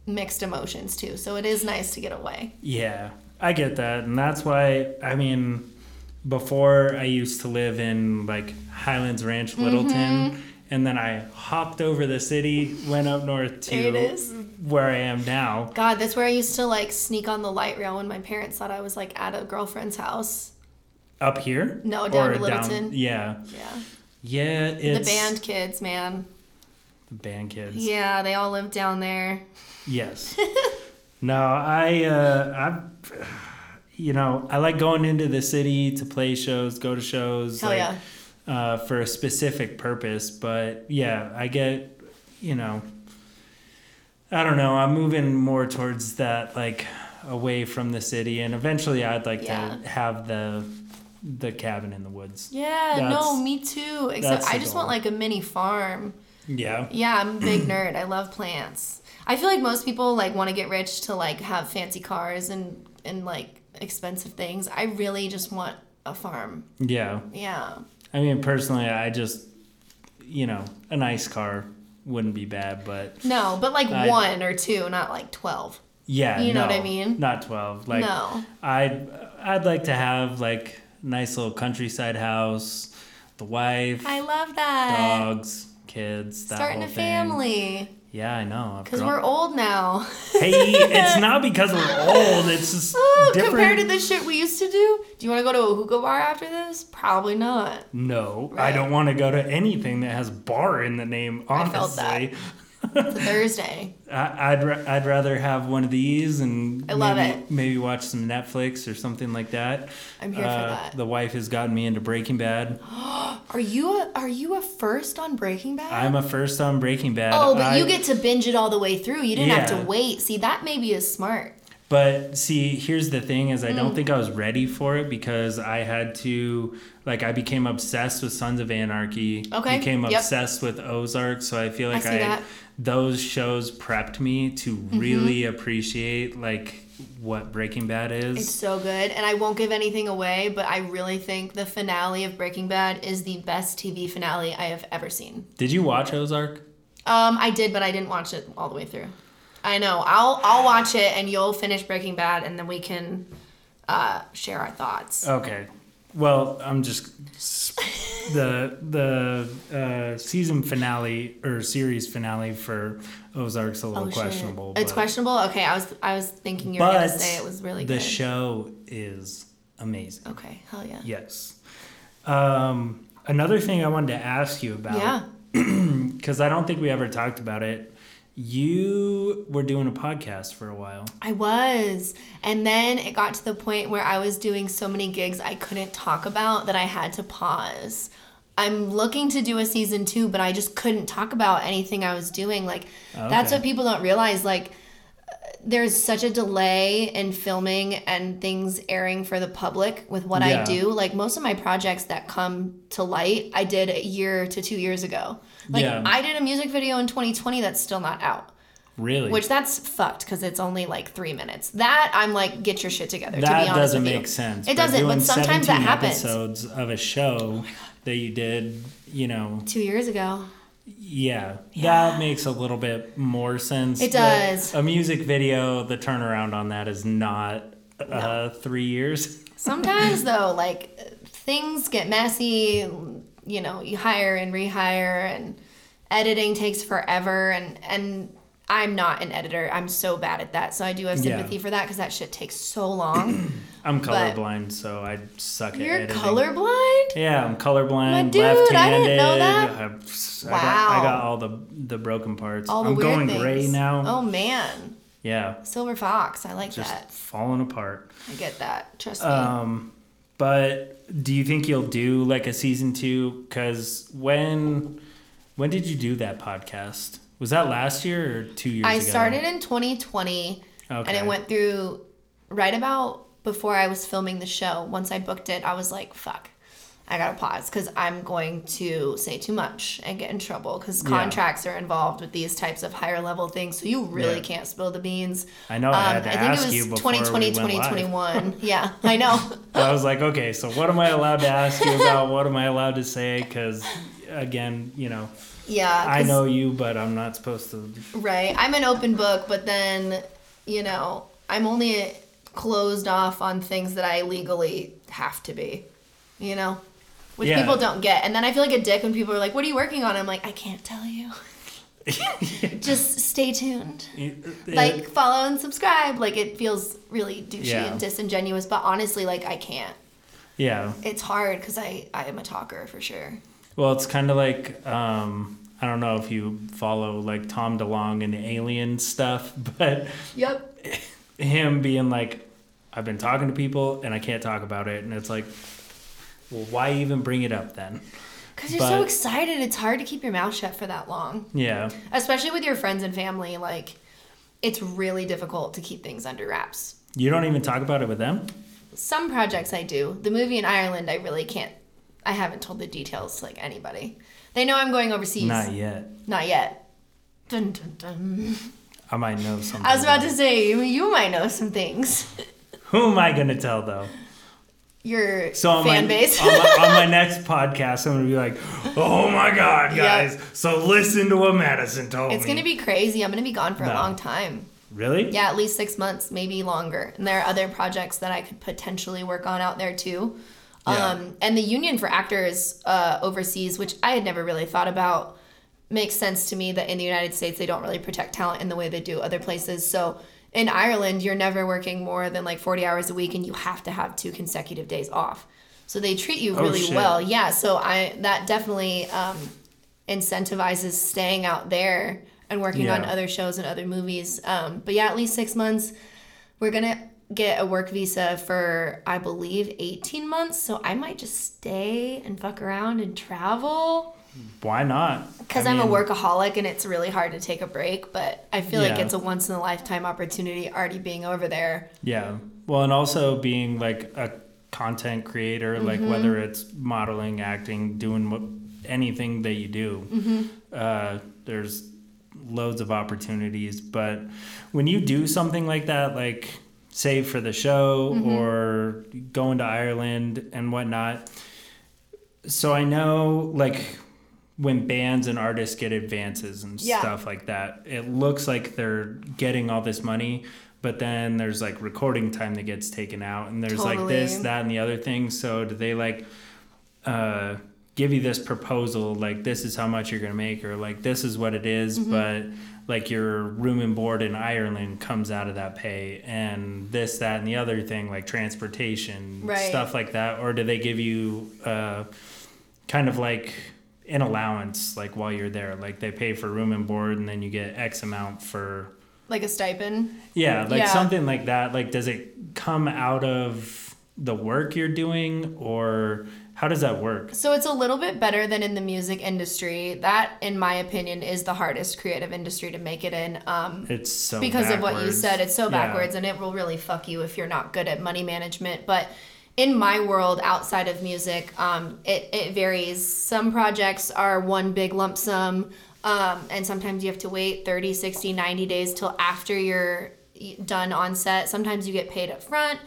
mixed emotions too. So it is nice to get away. Yeah, I get that, and that's why I mean, before I used to live in like Highlands Ranch, Mm-hmm. Littleton, and then I hopped over the city, went up north to There it is. where I am now. God, that's where I used to like sneak on the light rail when my parents thought I was like at a girlfriend's house. Up here? No, down Or to Littleton. yeah, Yeah. yeah. It's the band kids, man. the band kids. Yeah, they all live down there. Yes. no, I, uh, I, you know, I like going into the city to play shows, go to shows. Hell like, yeah. uh, for a specific purpose. But yeah, I get, you know, I don't know. I'm moving more towards that, like away from the city, and eventually, I'd like Yeah. to have the the cabin in the woods. Yeah, no, me too. Except I just want like a mini farm. Yeah. Yeah, I'm a big nerd. I love plants. I feel like most people like want to get rich to like have fancy cars and and like expensive things. I really just want a farm. Yeah. Yeah. I mean, personally, I just, you know, a nice car wouldn't be bad, but No, but like I- one or two, not like 12. yeah, You know no, what I mean? Not twelve. Like, no. I'd I'd like to have like a nice little countryside house, the wife, I love that. dogs, kids, that Starting whole a thing. family. Yeah, I know. Because we're old now. hey, it's not because we're old. It's just Oh, different. compared to the shit we used to do. Do you want to go to a hookah bar after this? Probably not. no, I don't want to go to anything that has bar in the name. I Honestly, felt that. It's a Thursday. I, I'd ra- I'd rather have one of these and I love maybe, it. maybe watch some Netflix or something like that. I'm here for Uh, that. The wife has gotten me into Breaking Bad. Are you a are you a first on Breaking Bad? I'm a first on Breaking Bad. oh, but I- you get to binge it all the way through. You didn't have to wait. See, that maybe is smart. But see, here's the thing: is I Mm. don't think I was ready for it because I had to, like, I became obsessed with Sons of Anarchy. Okay, Became yep. obsessed with Ozark, so I feel like I. Mm-hmm. those shows prepped me to really appreciate like what Breaking Bad is. It's so good, and I won't give anything away, but I really think the finale of Breaking Bad is the best TV finale I have ever seen. Did you watch Ozark? Um, I did, but I didn't watch it all the way through. I know. I'll I'll watch it, and you'll finish Breaking Bad, and then we can uh, share our thoughts. Okay. Well, I'm just the the uh, season finale or series finale for Ozark's a little Oh, questionable. It's questionable. Okay, I was I was thinking you were gonna say it was really good. the good. show is amazing. okay, hell yeah. Yes. Um, another thing I wanted to ask you about, Yeah. because I don't think we ever talked about it. You were doing a podcast for a while. I was. And then it got to the point where I was doing so many gigs I couldn't talk about that I had to pause. I'm looking to do a season two, but I just couldn't talk about anything I was doing. Like, oh, that's what people don't realize. Like, there's such a delay in filming and things airing for the public with what Yeah. I do. Like, most of my projects that come to light, I did a year to two years ago. Like, Yeah. I did a music video in 2020 that's still not out. Really? Which that's fucked because it's only like three minutes. That I'm like, get your shit together. to be that honest doesn't with you. make sense. It But doesn't, but sometimes that happens. Episodes of a show oh that you did, you know, Two years ago. Yeah, Yeah. that makes a little bit more sense. It does. A music video, the turnaround on that is not uh, No. three years. Sometimes though, like things get messy, you know, you hire and rehire and editing takes forever and and I'm not an editor. I'm so bad at that. So I do have Yeah. sympathy for that because that shit takes so long. I'm But- colorblind, so I suck at You're editing. colorblind? Yeah, I'm colorblind, My dude, I left-handed. didn't know that. I, I got, I got all the the broken parts. All the I'm weird going things. gray now. Oh man. Yeah, Silver Fox. I like just that. falling apart. I get that. Trust me. Um, but do you think you'll do like a season two? Because when when did you do that podcast? Was that last year or two years ago? I ago? started in 2020 and it went through right about before I was filming the show. Once I booked it, I was like, fuck. I gotta pause because I'm going to say too much and get in trouble because Yeah. contracts are involved with these types of higher level things. So you really Yeah. can't spill the beans. I know I had to Um, I think ask it was you 2020, we 2021. yeah, I know. I was like, okay, so what am I allowed to ask you about? What am I allowed to say? Because again, you know, Yeah. I know you, but I'm not supposed to. Right. I'm an open book, but then, you know, I'm only closed off on things that I legally have to be, you know? Which Yeah. people don't get. And then I feel like a dick when people are like, what are you working on? I'm like, I can't tell you. Just stay tuned. Uh, like, follow and subscribe. Like, it feels really douchey Yeah. and disingenuous, but honestly, like, I can't. yeah. It's hard because I, I am a talker for sure. Well, it's kind of like um, I don't know if you follow like Tom DeLonge and the Alien stuff, but Yep. him being like, I've been talking to people and I can't talk about it, and it's like, well, why even bring it up then? Because you're so excited. It's hard to keep your mouth shut for that long. Yeah. especially with your friends and family like it's really difficult to keep things under wraps You don't even talk about it with them? some projects i do the movie in ireland i really can't i haven't told the details to like anybody they know i'm going overseas Not yet. Not yet dun, dun, dun. I might know something. i was about to say you, might know some things Who am I going to tell though? your So fan my, base on, my, on my next podcast, I'm gonna be like, "Oh my god, Yep. guys! So listen to what Madison told it's me." It's gonna be crazy i'm gonna be gone for No. a long time really? yeah at least six months maybe longer and there are other projects that i could potentially work on out there too Yeah. um, and the union for actors uh, overseas which i had never really thought about makes sense to me that in the united states they don't really protect talent in the way they do other places so in ireland you're never working more than like 40 hours a week and you have to have two consecutive days off so they treat you Oh, really shit. well yeah so i that definitely um, incentivizes staying out there and working on other shows and other movies. Um, but yeah, at least six months. We're gonna get a work visa for I believe 18 months, so I might just stay and fuck around and travel. Why not? Because I I'm a workaholic and it's really hard to take a break, but I feel like it's a once in a lifetime opportunity already being over there. Yeah. Well, and also being like a content creator, like Mm-hmm. whether it's modeling, acting, doing what, anything that you do, Mm-hmm. uh, there's loads of opportunities. But when you do something like that, like save for the show Mm-hmm. or going to Ireland and whatnot, so I know like when bands and artists get advances and Yeah. stuff like that, it looks like they're getting all this money, but then there's like recording time that gets taken out, and there's like this, that, and the other thing. So do they like uh, give you this proposal, like this is how much you're gonna make, or like this is what it is, Mm-hmm. but like your room and board in Ireland comes out of that pay, and this, that, and the other thing, like transportation, Right. stuff like that, or do they give you uh, kind of like an allowance like while you're there like they pay for room and board and then you get x amount for Like a stipend. yeah like Yeah. something like that like does it come out of the work you're doing or how does that work So it's a little bit better than in the music industry. That, in my opinion, is the hardest creative industry to make it in. Um, it's so because of what you said. It's so Yeah. backwards and it will really fuck you if you're not good at money management. But in my world outside of music, um, it, it varies. Some projects are one big lump sum, um, and sometimes you have to wait 30, 60, 90 days till after you're done on set. Sometimes you get paid up front.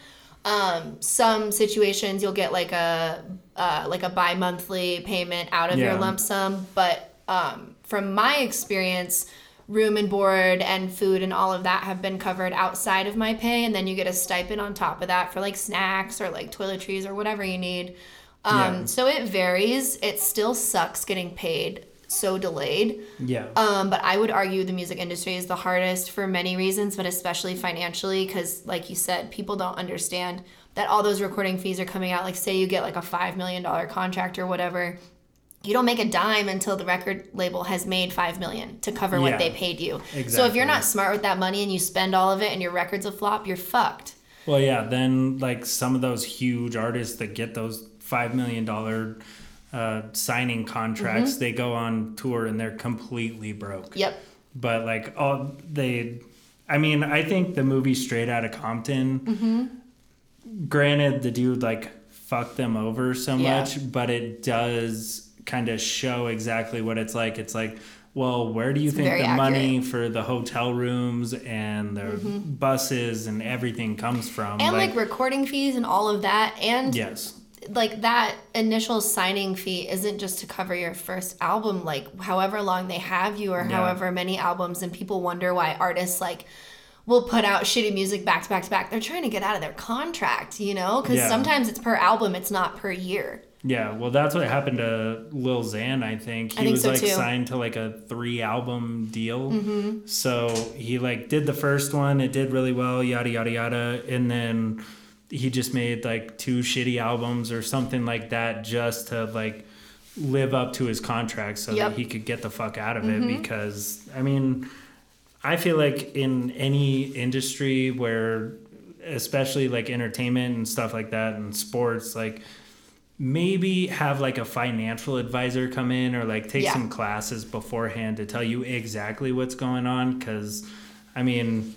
Um, some situations you'll get like a uh, like a bi-monthly payment out of your lump sum, but um, from my experience, room and board and food and all of that have been covered outside of my pay, and then you get a stipend on top of that for like snacks or like toiletries or whatever you need. Um, Yeah. So it varies. It still sucks getting paid so delayed. Yeah. Um, but I would argue the music industry is the hardest for many reasons, but especially financially, because like you said, people don't understand that all those recording fees are coming out. Like, say you get like a five million dollar contract or whatever, you don't make a dime until the record label has made five million to cover Yeah. what they paid you. Exactly. So if you're not smart with that money and you spend all of it and your record's a flop, you're fucked. Well, yeah. Then like some of those huge artists that get those five million dollar uh, signing contracts, Mm-hmm. they go on tour and they're completely broke. Yep. But like all they, I mean, I think the movie Straight Outta Compton. Mm-hmm. Granted, the dude like fucked them over so Yeah. much, but it does kind of show exactly what it's like. It's like. Well, where do you think the accurate. Mm-hmm. money for the hotel rooms and the buses and everything comes from? And like, recording fees and all of that. And yes, like that initial signing fee isn't just to cover your first album like however long they have you or Yeah. however many albums and people wonder why artists like will put out shitty music back to back to back they're trying to get out of their contract you know because Yeah. sometimes it's per album it's not per year Yeah, well, that's what happened to Lil Xan. I think he I think was so, like too. signed to like a three album deal. Mm-hmm. So he like did the first one, it did really well, yada yada yada, and then he just made like two shitty albums or something like that just to like live up to his contract so Yep. Mm-hmm. that he could get the fuck out of it. Because I mean, I feel like in any industry where, especially like entertainment and stuff like that and sports, like maybe have like a financial advisor come in or like take Yeah. some classes beforehand to tell you exactly what's going on because i mean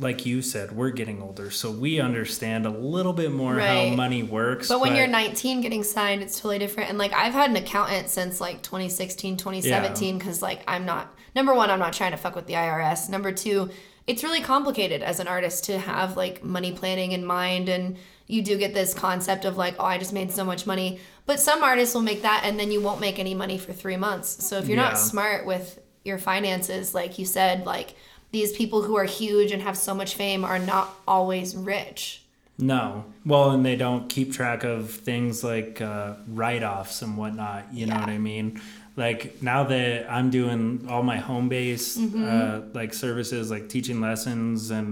like you said we're getting older so we understand a little bit more Right. how money works but when you're 19 getting signed it's totally different and like i've had an accountant since like 2016 2017 because like i'm not number one i'm not trying to fuck with the irs number two it's really complicated as an artist to have like money planning in mind and you do get this concept of like oh i just made so much money but some artists will make that and then you won't make any money for three months so if you're Yeah. not smart with your finances like you said like these people who are huge and have so much fame are not always rich no well and they don't keep track of things like uh, write-offs and whatnot you know Yeah. what i mean like now that i'm doing all my home-based Mm-hmm. uh, like services like teaching lessons and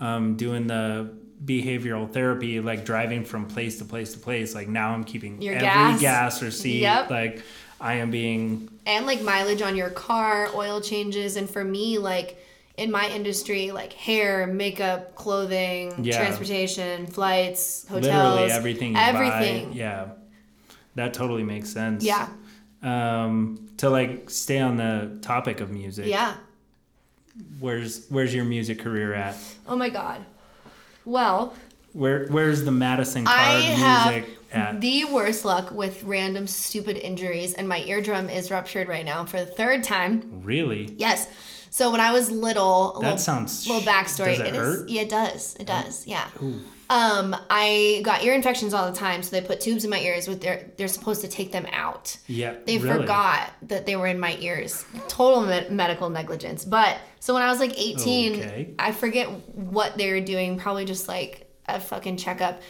um, doing the behavioral therapy like driving from place to place to place like now i'm keeping Your every gas. gas, receipt Yep. like i am being and like mileage on your car, oil changes, and for me, like in my industry, like hair, makeup, clothing, Yeah. transportation, flights, hotels, literally everything everything. yeah that totally makes sense Yeah, um to like stay on the topic of music yeah. where's where's your music career at Oh my god. Well, where where's the madison I card have at the worst luck with random stupid injuries, and my eardrum is ruptured right now for the third time. really Yes. So when I was little, a that little, sounds little backstory. does it, is- hurt yeah, it does. It does. Yeah. Ooh. Um, I got ear infections all the time, so they put tubes in my ears. With their, they're supposed to take them out. yeah They really? forgot that they were in my ears. Total me- medical negligence. But so when I was like 18, Okay. I forget what they were doing. Probably just like a fucking checkup.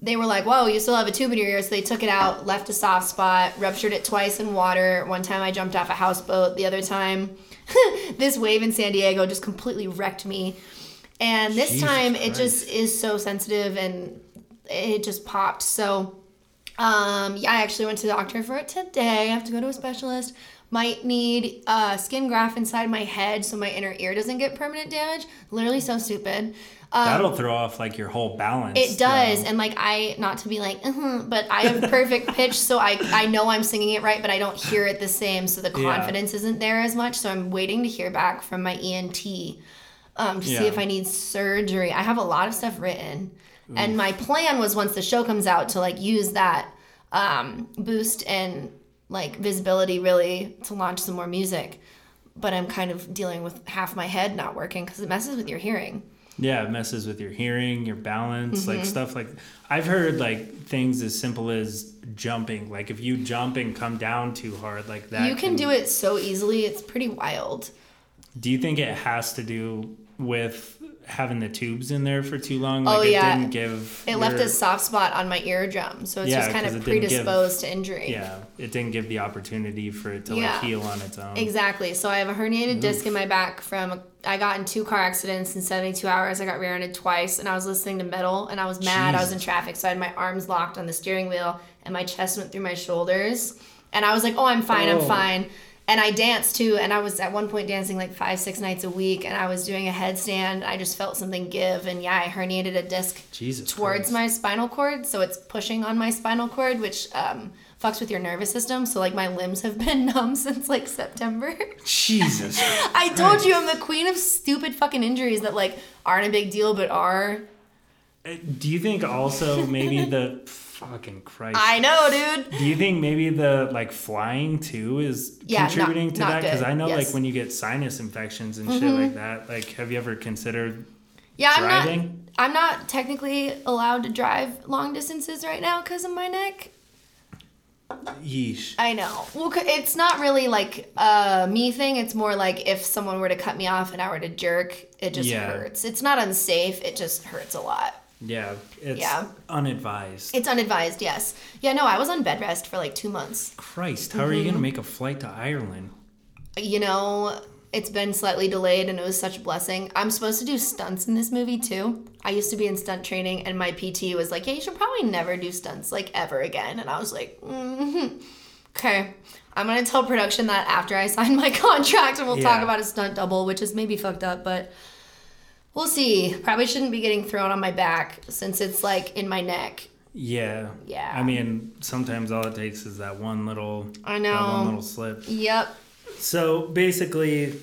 They were like, "Whoa, you still have a tube in your ear." So they took it out, left a soft spot, ruptured it twice in water. One time I jumped off a houseboat. The other time, this wave in San Diego just completely wrecked me. And this Jesus time it just is so sensitive and it just popped. So um, yeah, I actually went to the doctor for it today. I have to go to a specialist. Might need a skin graft inside my head so my inner ear doesn't get permanent damage. Literally so stupid. Um, that'll throw off like your whole balance it does, though. and like I, not to be like, uh but I have perfect pitch, so I I know I'm singing it right, but I don't hear it the same, so the Yeah. confidence isn't there as much. So I'm waiting to hear back from my ENT um, to see if I need surgery. I have a lot of stuff written, and my plan was once the show comes out to like use that um, boost and like visibility really to launch some more music. But I'm kind of dealing with half my head not working because it messes with your hearing. Yeah, it messes with your hearing, your balance, Mm-hmm. like stuff like I've heard like things as simple as jumping. Like if you jump and come down too hard like that. you can do it so easily. It's pretty wild. Do you think it has to do with having the tubes in there for too long. Oh, like Oh, it yeah. didn't give It left a soft spot on my eardrum, so it's Yeah, just kind of it didn't give- predisposed to injury. Yeah, it didn't give the opportunity for it to Yeah. like heal on its own. Exactly. So I have a herniated disc in my back from I got in two car accidents in 72 hours. I got rear-ended twice and I was listening to metal and I was mad. I was in traffic, so I had my arms locked on the steering wheel and my chest went through my shoulders. And I was like, "Oh, I'm fine. Oh. I'm fine." And I danced too, and I was at one point dancing like five, six nights a week, and I was doing a headstand. I just felt something give, and yeah, I herniated a disc Jesus towards Christ. my spinal cord, so it's pushing on my spinal cord, which um, fucks with your nervous system. So like my limbs have been numb since like September. Jesus. I told you I'm the queen of stupid fucking injuries that like aren't a big deal but are. Uh, Do you think also maybe the fucking Christ? I know, dude. Do you think maybe the like flying too is Yeah, not- contributing to not that? Because I know yes. Mm-hmm. like when you get sinus infections and shit like that, like have you ever considered Yeah, I'm not. I'm not technically allowed to drive long distances right now because of my neck. Yeesh. I know. Well, it's not really like a me thing. It's more like if someone were to cut me off and I were to jerk, it just Yeah. hurts. It's not unsafe. It just hurts a lot. Yeah, it's Yeah. unadvised. It's unadvised, yes. Yeah, no, I was on bed rest for like two months. Christ, how are you Mm-hmm. gonna make a flight to Ireland? You know, it's been slightly delayed and it was such a blessing. I'm supposed to do stunts in this movie too. I used to be in stunt training and my PT was like, yeah, you should probably never do stunts like ever again. And I was like, mm-hmm. okay. I'm gonna tell production that after I sign my contract and we'll talk about a stunt double, which is maybe fucked up, but we'll see. Probably shouldn't be getting thrown on my back since it's like in my neck. Yeah. Yeah. I mean, sometimes all it takes is that one little I that one know. little slip. Yep. So basically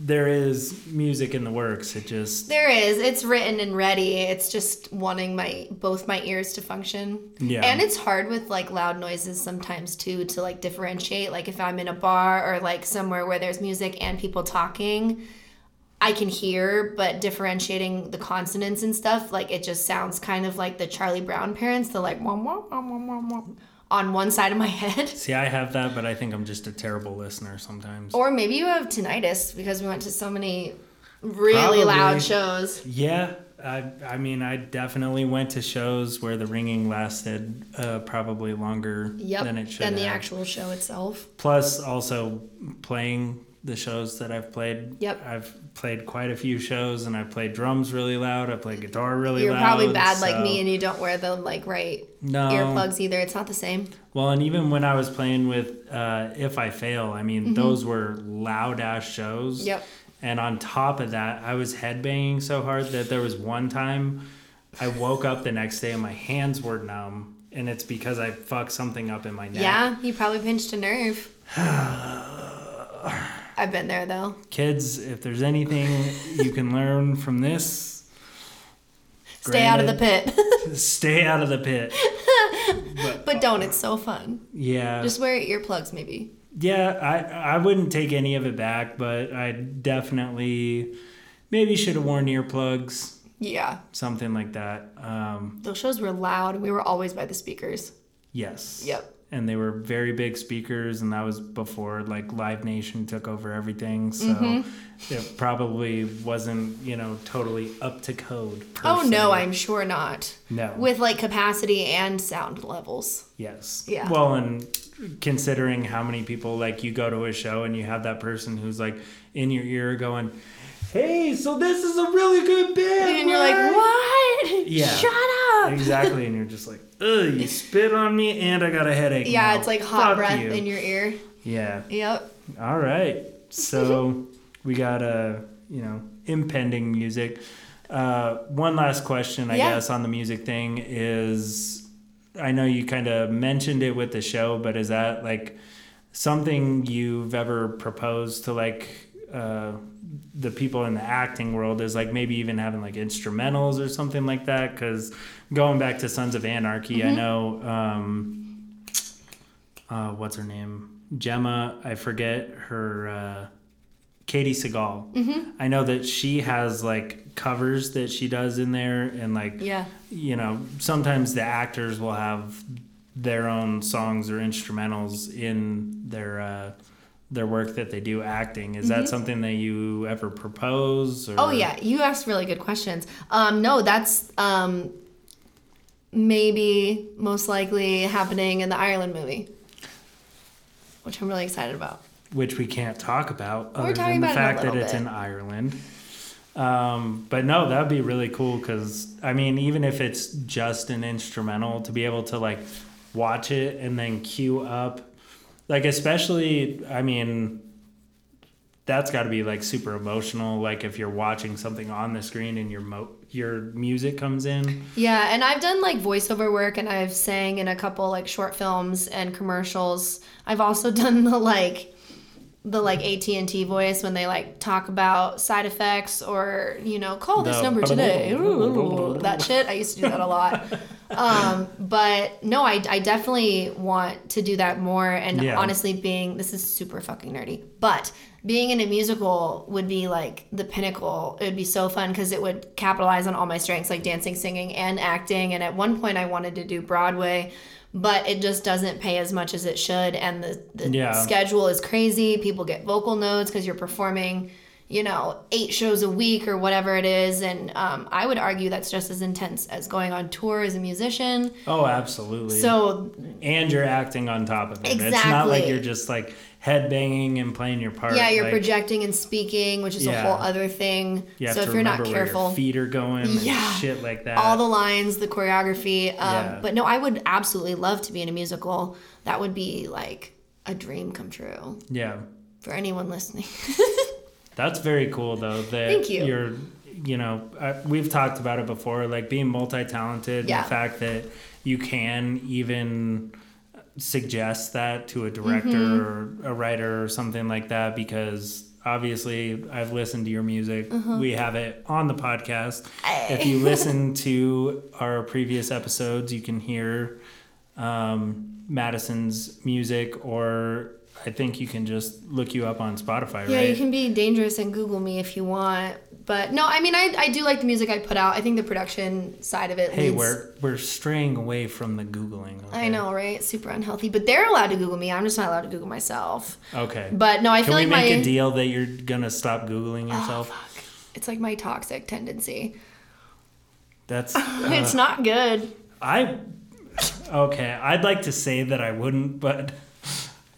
there is music in the works. It just There is. It's written and ready. It's just wanting my both my ears to function. Yeah. And it's hard with like loud noises sometimes too to like differentiate. Like if I'm in a bar or like somewhere where there's music and people talking, I can hear, but differentiating the consonants and stuff, like it just sounds kind of like the Charlie Brown parents, the like on one side of my head. See, I have that, but I think I'm just a terrible listener sometimes. Or maybe you have tinnitus because we went to so many really loud shows. Yeah, I, I mean, I definitely went to shows where the ringing lasted uh, probably longer Yep. than it should than the have. actual show itself. Plus, also playing the shows that I've played. Yep. I've played quite a few shows, and I played drums really loud. I played guitar really loud. You're probably bad like me and you don't wear the like right No. earplugs either. It's not the same. Well, and even when I was playing with uh, If I Fail, I mean, those were loud ass shows. Mm-hmm. Yep. And on top of that, I was headbanging so hard that there was one time I woke up the next day and my hands were numb. And it's because I fucked something up in my neck. Yeah, you probably pinched a nerve. I've been there though. Kids, if there's anything you can learn from this, Stay out of the pit. stay out of the pit. but don't, it's so fun. Yeah. Just wear earplugs maybe. Yeah, I I wouldn't take any of it back, but I definitely maybe should have worn earplugs, Yeah. something like that. Um, Those shows were loud we were always by the speakers. yes. Yep. And they were very big speakers, and that was before like Live Nation took over everything. So Mm-hmm. it probably wasn't you know totally up to code. Oh no. I'm sure not. no With like capacity and sound levels. Yes. Yeah. Well, and considering how many people like you go to a show and you have that person who's like in your ear going, "Hey, so this is a really good bit," And you're like, what? Yeah. Shut up. Exactly, and you're just like, "Ugh, you spit on me, and I got a headache." Yeah, now. it's like hot Fuck breath you." in your ear. Yeah. Yep. All right. So we got a you know impending music. Uh, one last question, I Yeah. guess, on the music thing is, I know you kind of mentioned it with the show, but is that like something you've ever proposed to like uh, the people in the acting world? Is like maybe even having like instrumentals or something like that? Because going back to Sons of Anarchy, I know. Um, uh, what's her name? Gemma, I forget her. Uh, Katey Sagal. Mm-hmm. I know that she has like covers that she does in there, and like Yeah. you know, sometimes the actors will have their own songs or instrumentals in their uh, their work that they do acting. Is that something that you ever propose? Or? Mm-hmm. Oh yeah, you asked really good questions. Um, no, that's um, maybe most likely happening in the Ireland movie, which I'm really excited about. which we can't talk about We're other talking than the about it fact that it's bit. in Ireland. Um, but no, that would be really cool because I mean, even if it's just an instrumental, to be able to like watch it and then cue up, like especially, I mean, that's got to be like super emotional. Like if you're watching something on the screen and your mo- your music comes in. Yeah, and I've done like voiceover work, and I've sang in a couple like short films and commercials. I've also done the like the like AT and T voice when they like talk about side effects or you know call this The- number today. That shit. I used to do that a lot. Um, but no, I, I definitely want to do that more. And Yeah. honestly, being this is super fucking nerdy, but being in a musical would be like the pinnacle. It would be so fun because it would capitalize on all my strengths, like dancing, singing, and acting. And at one point, I wanted to do Broadway, but it just doesn't pay as much as it should. And the, the Yeah. schedule is crazy. People get vocal notes because you're performing, you know, eight shows a week or whatever it is. And um, I would argue that's just as intense as going on tour as a musician. Oh, absolutely. So and you're acting on top of it. It's not like you're just like head banging and playing your part. yeah, you're like, projecting and speaking, which is a whole other thing. You so if you're not careful, feet are going, and Yeah. shit like that. all the lines, the choreography. Um, Yeah. But no, I would absolutely love to be in a musical. That would be like a dream come true yeah, for anyone listening. that's very cool though. That Thank you. You're, you know, uh, we've talked about it before, like being multi-talented. Yeah. The fact that you can even suggest that to a director Mm-hmm. or a writer or something like that because obviously I've listened to your music. Uh-huh. We have it on the podcast. If you listen to our previous episodes, you can hear um, Madison's music, or I think you can just look you up on Spotify, Yeah, right? you can be dangerous and Google me if you want. But no, I mean, I, I do like the music I put out. I think the production side of it hey, leads. we're we're straying away from the googling. Okay? I know, right? Super unhealthy. But they're allowed to Google me. I'm just not allowed to Google myself. Okay. But no, I can feel like my. Can we make a deal that you're gonna stop googling yourself? it's like my toxic tendency. That's it's uh, not good. I. Okay, I'd like to say that I wouldn't, but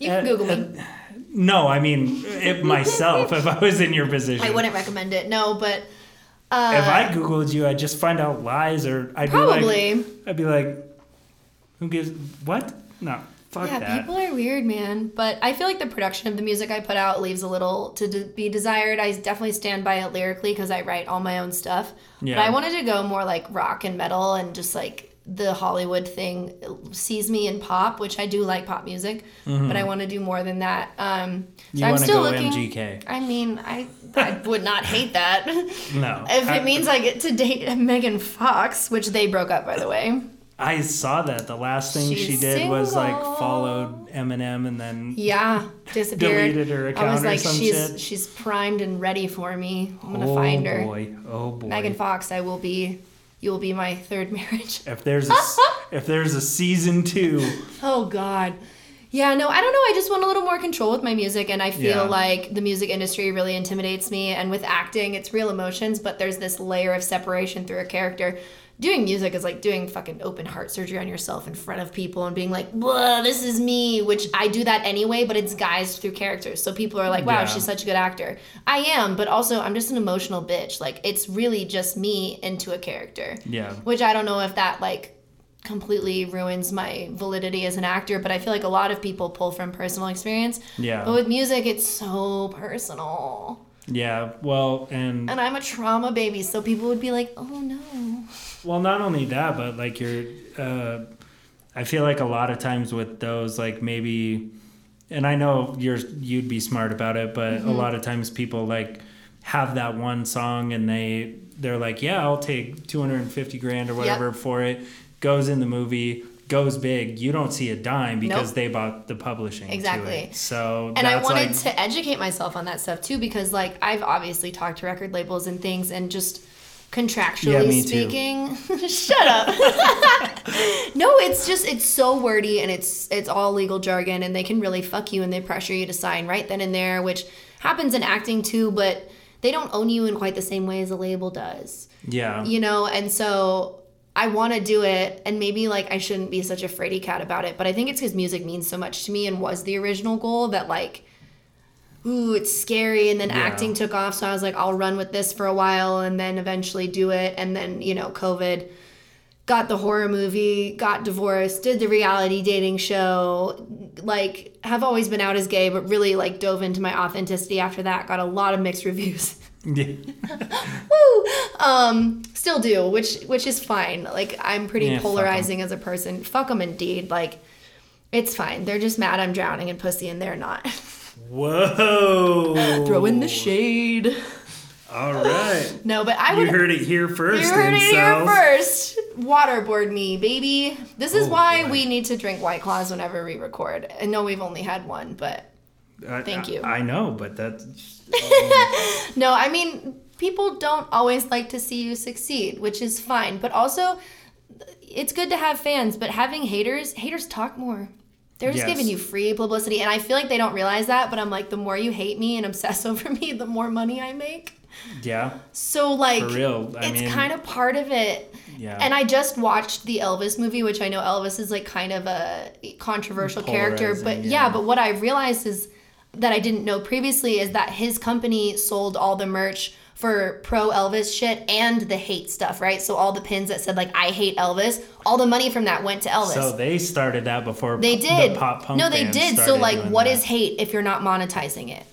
You can uh, Google me. uh, no, I mean it myself. if I was in your position, I wouldn't recommend it. No, but uh, if I googled you, I'd just find out lies, or I'd Probably. be like, I'd be like, who gives what? No, fuck yeah, that. people are weird, man. But I feel like the production of the music I put out leaves a little to d- be desired. I definitely stand by it lyrically because I write all my own stuff. Yeah. But I wanted to go more like rock and metal and just like the Hollywood thing sees me in pop, which I do like pop music, but I want to do more than that. Um, so Mm-hmm. you I'm want to still go looking. MGK? I mean, I I would not hate that. No. If I, it means I get to date Megan Fox, which they broke up by the way. I saw that the last thing she She's did was like followed Eminem and then Yeah, disappeared. Deleted her I account was or like, some she's shit. she's primed and ready for me. I'm gonna oh find her. Oh boy, oh boy. Megan Fox, I will be. You will be my third marriage. If there's a, if there's a season two, Oh God. Yeah, no, I don't know. I just want a little more control with my music, and I feel Yeah. like the music industry really intimidates me. And with acting, it's real emotions, but there's this layer of separation through a character. Doing music is like doing fucking open heart surgery on yourself in front of people and being like, "Blah, this is me," which I do that anyway, but it's guised through characters. So people are like, "Wow, Yeah. she's such a good actor." I am, but also I'm just an emotional bitch. Like it's really just me into a character yeah, which I don't know if that like completely ruins my validity as an actor, but I feel like a lot of people pull from personal experience. yeah, But with music, it's so personal. Yeah. Well, and And I'm a trauma baby, so people would be like, oh no. well, not only that, but like you're. Uh, I feel like a lot of times with those, like maybe, and I know you're you'd be smart about it, but Mm-hmm. a lot of times people like have that one song and they they're like, yeah, I'll take two hundred and fifty grand or whatever for it. Goes in the movie, goes big. You don't see a dime because Nope. they bought the publishing. to Exactly. So And I wanted like, to educate myself on that stuff too because like I've obviously talked to record labels and things and just contractually Yeah, speaking. Shut up. no, it's just it's so wordy and it's it's all legal jargon and they can really fuck you and they pressure you to sign right then and there, which happens in acting too, but they don't own you in quite the same way as a label does. Yeah. You know, and so I want to do it and maybe like I shouldn't be such a fraidy cat about it, but I think it's cuz music means so much to me and was the original goal that like ooh, it's scary. And then Yeah. acting took off. So I was like, I'll run with this for a while and then eventually do it. And then, you know, COVID got the horror movie, got divorced, did the reality dating show, like, have always been out as gay, but really, like, dove into my authenticity after that. Got a lot of mixed reviews. Yeah. Woo! Um, still do, which which is fine. Like I'm pretty Yeah, polarizing as a person. Fuck them indeed. Like it's fine. They're just mad I'm drowning in pussy and they're not. Whoa. Throw in the shade. All right. No, but I You would. heard it here first. You heard it here first. Waterboard me, baby. This is Oh, why boy. we need to drink White Claws whenever we record. I know we've only had one, but I- Thank you. I, I know, but that's um, no, I mean, people don't always like to see you succeed, which is fine. But also, it's good to have fans, but having haters, haters talk more. They're just Yes. giving you free publicity. And I feel like they don't realize that, but I'm like, the more you hate me and obsess over me, the more money I make. yeah, So, like, for real. I it's mean, kind of part of it. yeah. And I just watched the Elvis movie, which I know Elvis is like kind of a controversial character, but yeah. yeah. but what I realized is that I didn't know previously is that his company sold all the merch for pro Elvis shit and the hate stuff, right? So all the pins that said like I hate Elvis, all the money from that went to Elvis. so they started that before they did. The pop punk no, they did. So like what that. is hate if you're not monetizing it?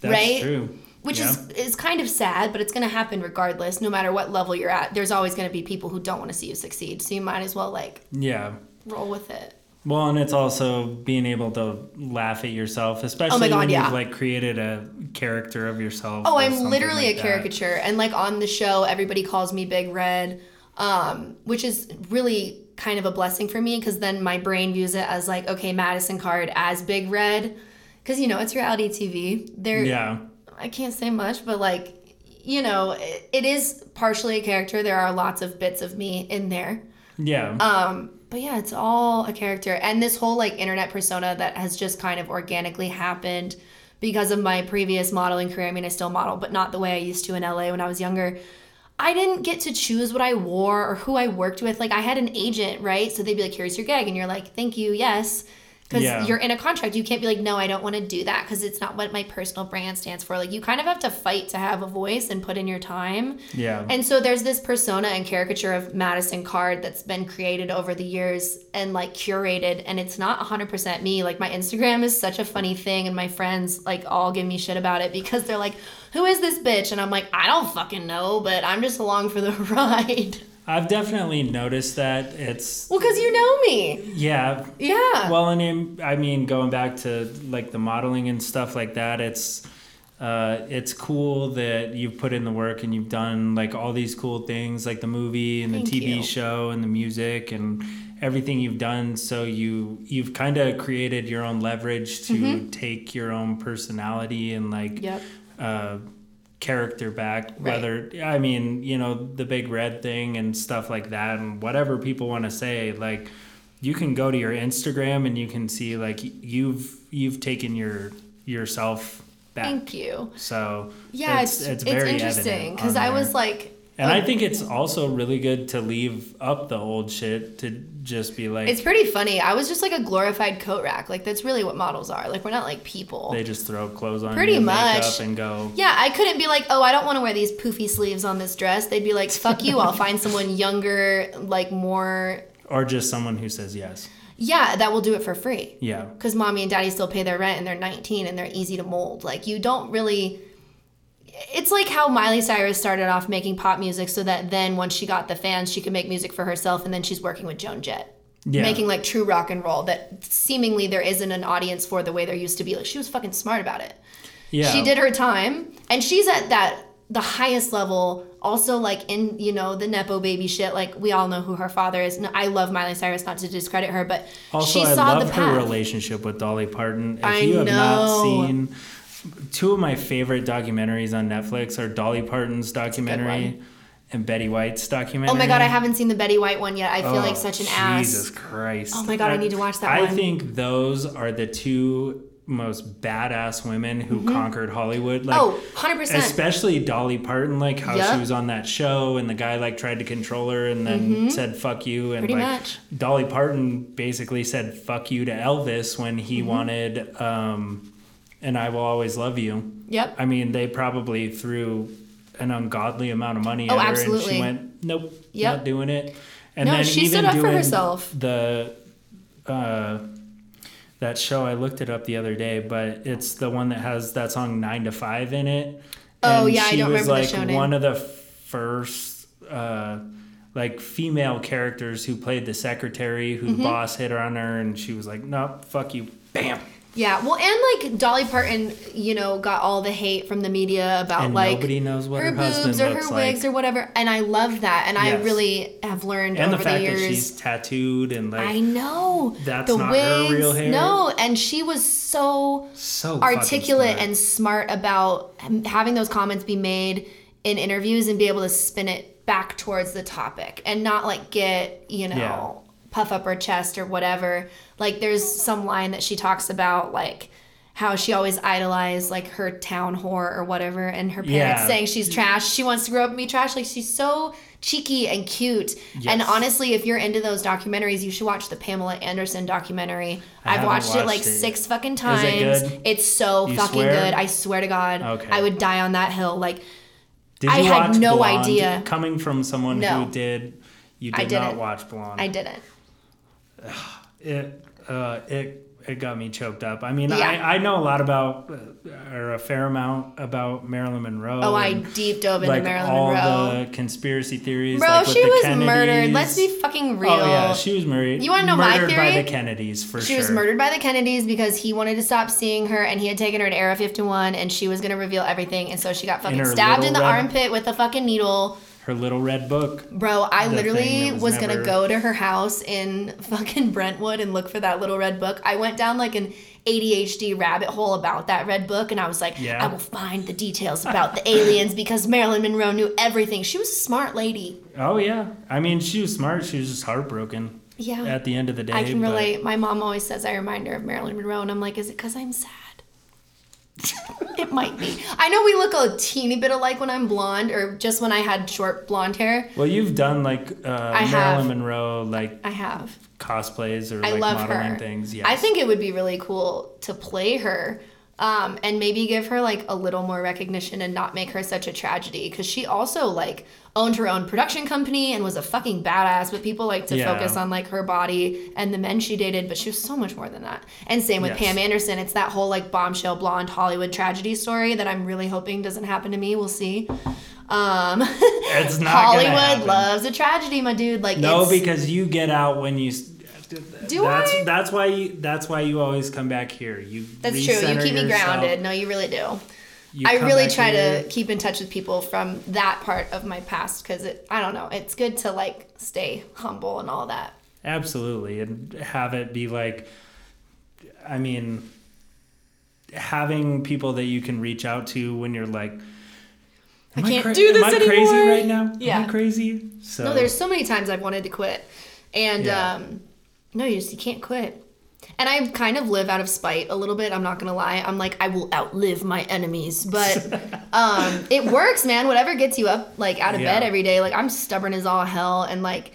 That's right? True. Which Yeah. is is kind of sad, but it's going to happen regardless. No matter what level you're at, there's always going to be people who don't want to see you succeed. So you might as well like yeah. roll with it. Well, and it's also being able to laugh at yourself, especially Oh God, when yeah. you've like created a character of yourself. Oh, I'm literally like a that. caricature, and like on the show, everybody calls me Big Red, um, which is really kind of a blessing for me because then my brain views it as like, okay, Madison Card as Big Red, because you know it's reality TV. There, Yeah. I can't say much, but like, you know, it, it is partially a character. There are lots of bits of me in there. Yeah. Um, but yeah, it's all a character. And this whole like internet persona that has just kind of organically happened because of my previous modeling career. I mean, I still model, but not the way I used to in LA when I was younger. I didn't get to choose what I wore or who I worked with. Like I had an agent, right? So they'd be like, "Here's your gig," and you're like, "Thank you, yes." Because Yeah. you're in a contract, you can't be like, "No, I don't want to do that," because it's not what my personal brand stands for. Like you kind of have to fight to have a voice and put in your time. yeah. And so there's this persona and caricature of Madison Card that's been created over the years and like curated and it's not 100% me. Like my Instagram is such a funny thing and my friends like all give me shit about it because they're like, "Who is this bitch?" And I'm like, "I don't fucking know, but I'm just along for the ride." I've definitely noticed that it's Well, cuz you know me. yeah. Yeah. Well, and I mean, going back to like the modeling and stuff like that, it's uh, it's cool that you've put in the work and you've done like all these cool things, like the movie and Thank the TV you. show and the music and everything you've done. So you you've kind of created your own leverage to take your own personality and like Yep. uh, character back. Whether I mean, you know, the big red thing and stuff like that, and whatever people want to say, like you can go to your Instagram and you can see like you've you've taken your yourself back. Thank you. So Yeah, it's it's, very interesting cuz I was like and I think it's also really good to leave up the old shit to just be like it's pretty funny. I was just like a glorified coat rack. Like that's really what models are. Like we're not like people. they just throw clothes on Pretty much. and go. Yeah, I couldn't be like, oh, I don't want to wear these poofy sleeves on this dress. They'd be like, fuck you, I'll find someone younger, like more. Or just someone who says yes. Yeah, that will do it for free. Yeah. Because mommy and daddy still pay their rent and they're 19 and they're easy to mold. Like, you don't really. It's like how Miley Cyrus started off making pop music so that then once she got the fans, she could make music for herself and then she's working with Joan Jett. Yeah. Making like true rock and roll that seemingly there isn't an audience for the way there used to be. Like, she was fucking smart about it. Yeah. She did her time, and she's at that the highest level. Also, like in you know the nepo baby shit. Like we all know who her father is. No, I love Miley Cyrus, not to discredit her, but Also, she I saw love the her relationship with Dolly Parton. If I you have not know. seen, two of my favorite documentaries on Netflix are Dolly Parton's documentary, and Betty White's documentary. Oh my god, I haven't seen the Betty White one yet. I feel Oh, like such an ass. Jesus Christ. Oh my God, I need to watch that I one. think those are the two most badass women who conquered Hollywood. Like, oh, 100%. especially Dolly Parton, like how Yup. she was on that show and the guy like tried to control her and then said fuck you and Mm-hmm. Pretty like much. Dolly Parton basically said fuck you to Elvis when he Mm-hmm. wanted um and I will always love you. Yep. I mean, they probably threw an ungodly amount of money Oh, at her and she went, Nope, Yep. not doing it. And No, then she even stood up for herself. The uh that show I looked it up the other day, but it's the one that has that song Nine to Five in it. Oh, And yeah, I she don't was remember the like show name. one of the first uh like female characters who played the secretary whose Mm-hmm. boss hit her on her and she was like, Nope, fuck you. Bam. Yeah, well, and like Dolly Parton, you know, got all the hate from the media about And like nobody knows what her, her boobs or her wigs like. or whatever, and I love that, and I really have learned And the over fact the years. that she's tattooed and like I know That's the not her wigs. real hair? No, and she was so so articulate smart. and smart about having those comments be made in interviews and be able to spin it back towards the topic and not like get you know Yeah. Puff up her chest or whatever like there's some line that she talks about like how she always idolized like her town whore or whatever and her parents Yeah. saying she's mm. trash she wants to grow up and be trash like she's so cheeky and cute and honestly if you're into those documentaries you should watch the pamela anderson documentary I i've haven't watched, it like it. six fucking times it it's so You fucking swear? good i swear to god Okay. i would die on that hill like Did I had no Blonde? idea. Coming from someone No. who did, you I did not didn't. watch Blonde. i didn't it uh, it it got me choked up. I mean, Yeah. I, I know a lot about uh, or a fair amount about Marilyn Monroe. oh i deep dove into like marilyn all monroe the conspiracy theories. bro like she was Kennedys. murdered let's be fucking real Oh yeah, she was murdered. You wanna know my murdered by the Kennedys for She sure. was murdered by the Kennedys because he wanted to stop seeing her and he had taken her to Area 51 and she was going to reveal everything. And so she got fucking stabbed in the red- armpit with a fucking needle. Her little red book. Bro, I The literally was, was going to go to her house in fucking Brentwood and look for that little red book. I went down like an ADHD rabbit hole about that red book and I was like, Yeah. I will find the details about the aliens because Marilyn Monroe knew everything. She was a smart lady. Oh yeah, I mean, she was smart. She was just heartbroken. Yeah. At the end of the day, I can but- relate. My mom always says I remind her of Marilyn Monroe, and I'm like, is it because I'm sad? it might be. I know we look a teeny bit alike when I'm blonde, or just when I had short blonde hair. Well, you've done like uh, I Marilyn have. Monroe like I have. cosplays or I like modeling her. things. Yeah, I think it would be really cool to play her. Um, and maybe give her like a little more recognition and not make her such a tragedy because she also like owned her own production company and was a fucking badass but people like to Yeah. focus on like her body and the men she dated but she was so much more than that and same with Yes. pam anderson it's that whole like bombshell blonde hollywood tragedy story that i'm really hoping doesn't happen to me we'll see um it's not hollywood loves a tragedy my dude like No, because you get out when you. S- Do that's, I? That's why you. That's why you always come back here. You. that's true you recenter keep me grounded no you really do You I really try here. to keep in touch with people from that part of my past because it I don't know it's good to like stay humble and all that. Absolutely, and have it be like. I mean, having people that you can reach out to when you're like. I can't do this anymore. Am I crazy right now? Yeah. Am I crazy? So No, there's so many times I've wanted to quit, and Yeah. um, no, you just you can't quit. And I kind of live out of spite a little bit. I'm not gonna lie. I'm like I will outlive my enemies, but um, it works, man. Whatever gets you up like out of Yeah. bed every day. Like I'm stubborn as all hell, and like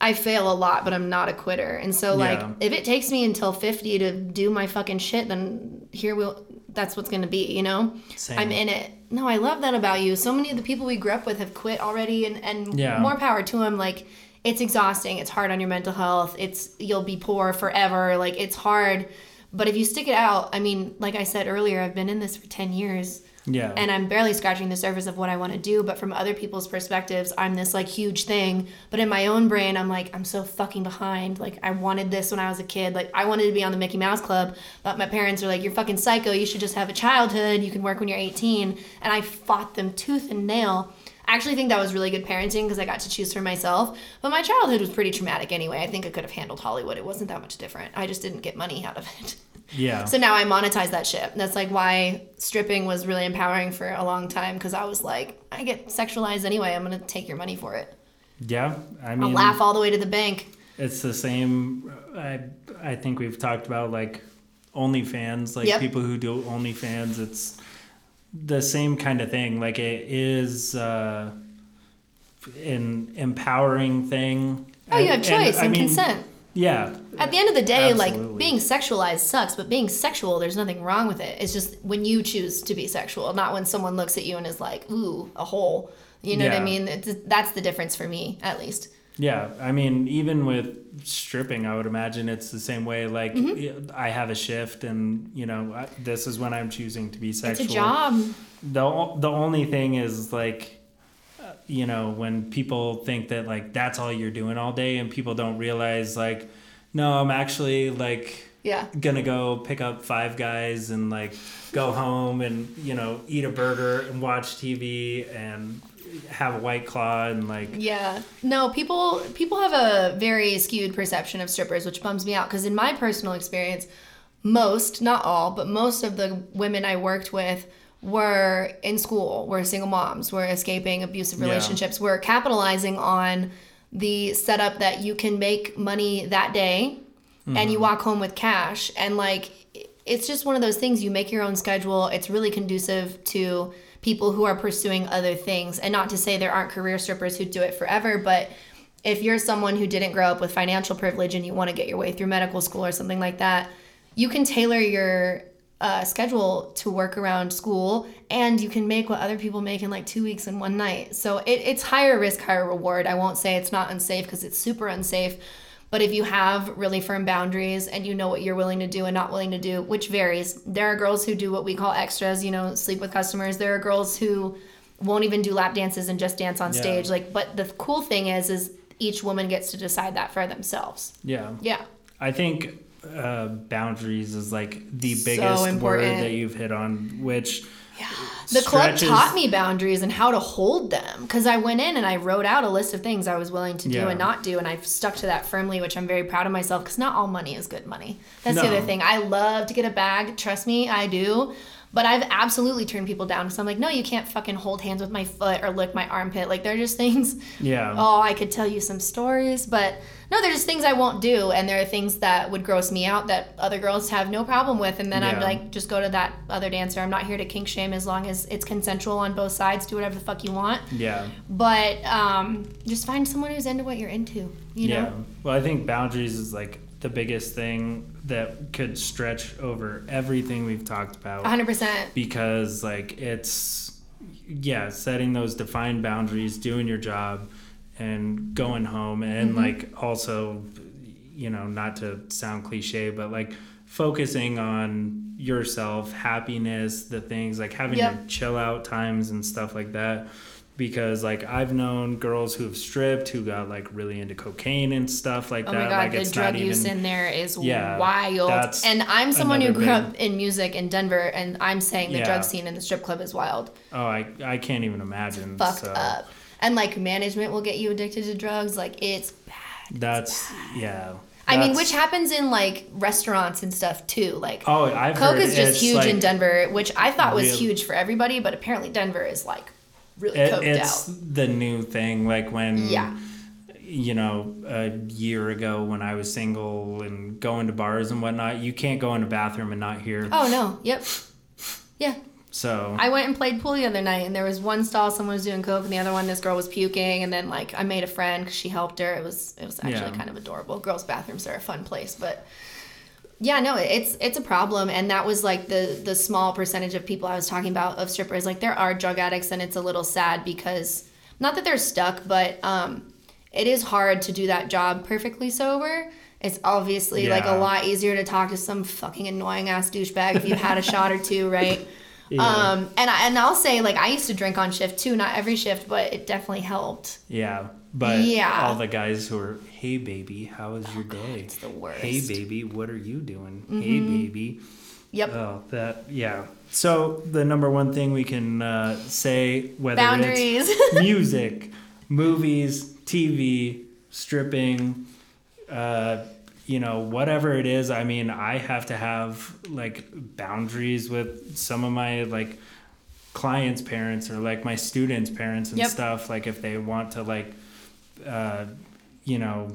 I fail a lot, but I'm not a quitter. And so like Yeah. if it takes me until 50 to do my fucking shit, then here we'll. That's what's gonna be, you know. Same. I'm in it. No, I love that about you. So many of the people we grew up with have quit already, and and Yeah. more power to them. Like it's exhausting. It's hard on your mental health. It's you'll be poor forever. Like it's hard. But if you stick it out, I mean, like I said earlier, I've been in this for 10 years yeah. and I'm barely scratching the surface of what I want to do. But from other people's perspectives, I'm this like huge thing. But in my own brain, I'm like, I'm so fucking behind. Like, I wanted this when I was a kid. Like, I wanted to be on the Mickey Mouse Club, but my parents are like, you're fucking psycho. You should just have a childhood. You can work when you're 18. And I fought them tooth and nail. I actually think that was really good parenting because I got to choose for myself. But my childhood was pretty traumatic anyway. I think I could have handled Hollywood. It wasn't that much different. I just didn't get money out of it. Yeah. So now I monetize that shit. That's like why stripping was really empowering for a long time because I was like, I get sexualized anyway. I'm gonna take your money for it. yeah. I I'll mean, laugh all the way to the bank. it's the same. Uh, I I think we've talked about like OnlyFans, like Yep. people who do OnlyFans. It's the same kind of thing. Like it is uh, an empowering thing. Oh, you have choice I and mean, consent. Yeah. At the end of the day, like being sexualized sucks, but being sexual, there's nothing wrong with it. It's just when you choose to be sexual, not when someone looks at you and is like, "Ooh, a hole." You know what I mean? It's, that's the difference for me, at least. Yeah, I mean, even with stripping, I would imagine it's the same way. Like, Mm-hmm. I have a shift, and you know, I, this is when I'm choosing to be sexual. It's a job. The the only thing is like, uh, you know, when people think that like that's all you're doing all day, and people don't realize like, no, I'm actually like Yeah. gonna go pick up five guys and like go home and you know eat a burger and watch TV and have a white claw and like Yeah. No, people people have a very skewed perception of strippers, which bums me out because in my personal experience, most, not all, but most of the women I worked with were in school, were single moms, were escaping abusive Yeah. relationships, were capitalizing on the setup that you can make money that day and you mm-hmm. walk home with cash and like it's just one of those things you make your own schedule it's really conducive to people who are pursuing other things. And not to say there aren't career strippers who do it forever but if you're someone who didn't grow up with financial privilege and you want to get your way through medical school or something like that you can tailor your uh, schedule to work around school and you can make what other people make in like two weeks in one night. So it, it's higher risk higher reward. I won't say it's not unsafe because it's super unsafe but if you have really firm boundaries and you know what you're willing to do and not willing to do, which varies, there are girls who do what we call extras, you know, sleep with customers. There are girls who won't even do lap dances and just dance on Yeah. stage. Like, but the cool thing is, is each woman gets to decide that for themselves. yeah. Yeah. I think uh, boundaries is like the So biggest word that you've hit on, which The club taught me boundaries and how to hold them because I went in and I wrote out a list of things I was willing to do Yeah. and not do, and I've stuck to that firmly, which I'm very proud of myself because not all money is good money. That's the other thing. I love to get a bag, trust me, I do. But I've absolutely turned people down because I'm like, no, you can't fucking hold hands with my foot or lick my armpit. Like, they're just things. Yeah. Oh, I could tell you some stories, but no, they're just things I won't do. And there are things that would gross me out that other girls have no problem with. And then I'm like, just go to that other dancer. I'm not here to kink shame as long as it's consensual on both sides. Do whatever the fuck you want. yeah. But um, just find someone who's into what you're into. You yeah. know? Well, I think boundaries is like the biggest thing that could stretch over everything we've talked about. 100%. because like it's yeah setting those defined boundaries doing your job and going home and Mm-hmm. like also you know not to sound cliche but like focusing on yourself happiness the things like having Yep. your chill out times and stuff like that because like I've known girls who have stripped who got like really into cocaine and stuff like Oh that my god, like the it's drug not use even in there is Yeah, wild. And I'm someone who grew big- up in music in Denver, and I'm saying the Yeah. drug scene in the strip club is wild. oh I, I can't even imagine Fucked so up. And like management will get you addicted to drugs. Like it's bad. that's yeah I mean, which happens in like restaurants and stuff too. Like Oh, I've Coke is just huge like, in Denver, which I thought was real- huge for everybody, but apparently Denver is like really It, coked it's out. the new thing. Like when, Yeah. you know, a year ago when I was single and going to bars and whatnot, you can't go in a bathroom and not hear. Oh no, yep. Yeah. So I went and played pool the other night, and there was one stall someone was doing coke, and the other one this girl was puking, and then like I made a friend because she helped her. It was it was actually Yeah. kind of adorable. Girls' bathrooms are a fun place, but yeah, no, it's it's a problem, and that was like the the small percentage of people I was talking about of strippers. Like there are drug addicts, and it's a little sad because not that they're stuck, but um, it is hard to do that job perfectly sober. It's obviously like a lot easier to talk to some fucking annoying ass douchebag if you've had a shot or two, right? Yeah. Um, and I, and I'll say like I used to drink on shift too, not every shift, but it definitely helped. yeah, but Yeah. all the guys who are, hey baby, how is was your day? it's the worst. Hey baby, what are you doing? Hey baby. Yep. Oh, that yeah. So the number one thing we can uh, say whether Boundaries. it's music, movies, TV, stripping, uh, you know, whatever it is, I mean, I have to have like boundaries with some of my like clients' parents or like my students' parents and Yep. stuff. Like if they want to like, uh, you know,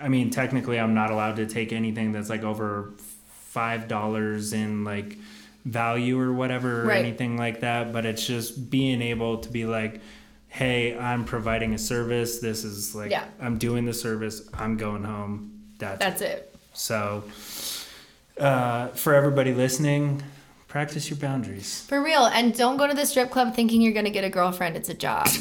I mean, technically, I'm not allowed to take anything that's like over five dollars in like value or whatever or anything like that. But it's just being able to be like, hey, I'm providing a service. This is like, Yeah. I'm doing the service. I'm going home. That's, That's it. so. Uh, for everybody listening, practice your boundaries. For real. And don't go to the strip club thinking you're going to get a girlfriend. It's a job.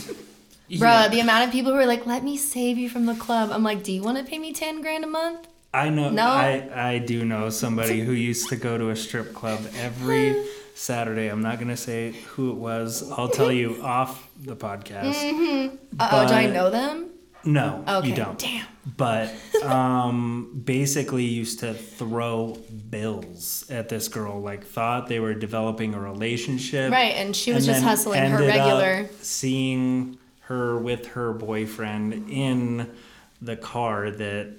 Bruh, the amount of people who are like, let me save you from the club. I'm like, do you want to pay me 10 grand a month? I know. No. I I do know somebody who used to go to a strip club every Saturday. I'm not gonna say who it was. I'll tell you off the podcast. Uh oh, do I know them? No, Okay. you don't. Damn. But um, basically, used to throw bills at this girl. Like thought they were developing a relationship. Right. And she was just hustling her regular. seeing her with her boyfriend in the car that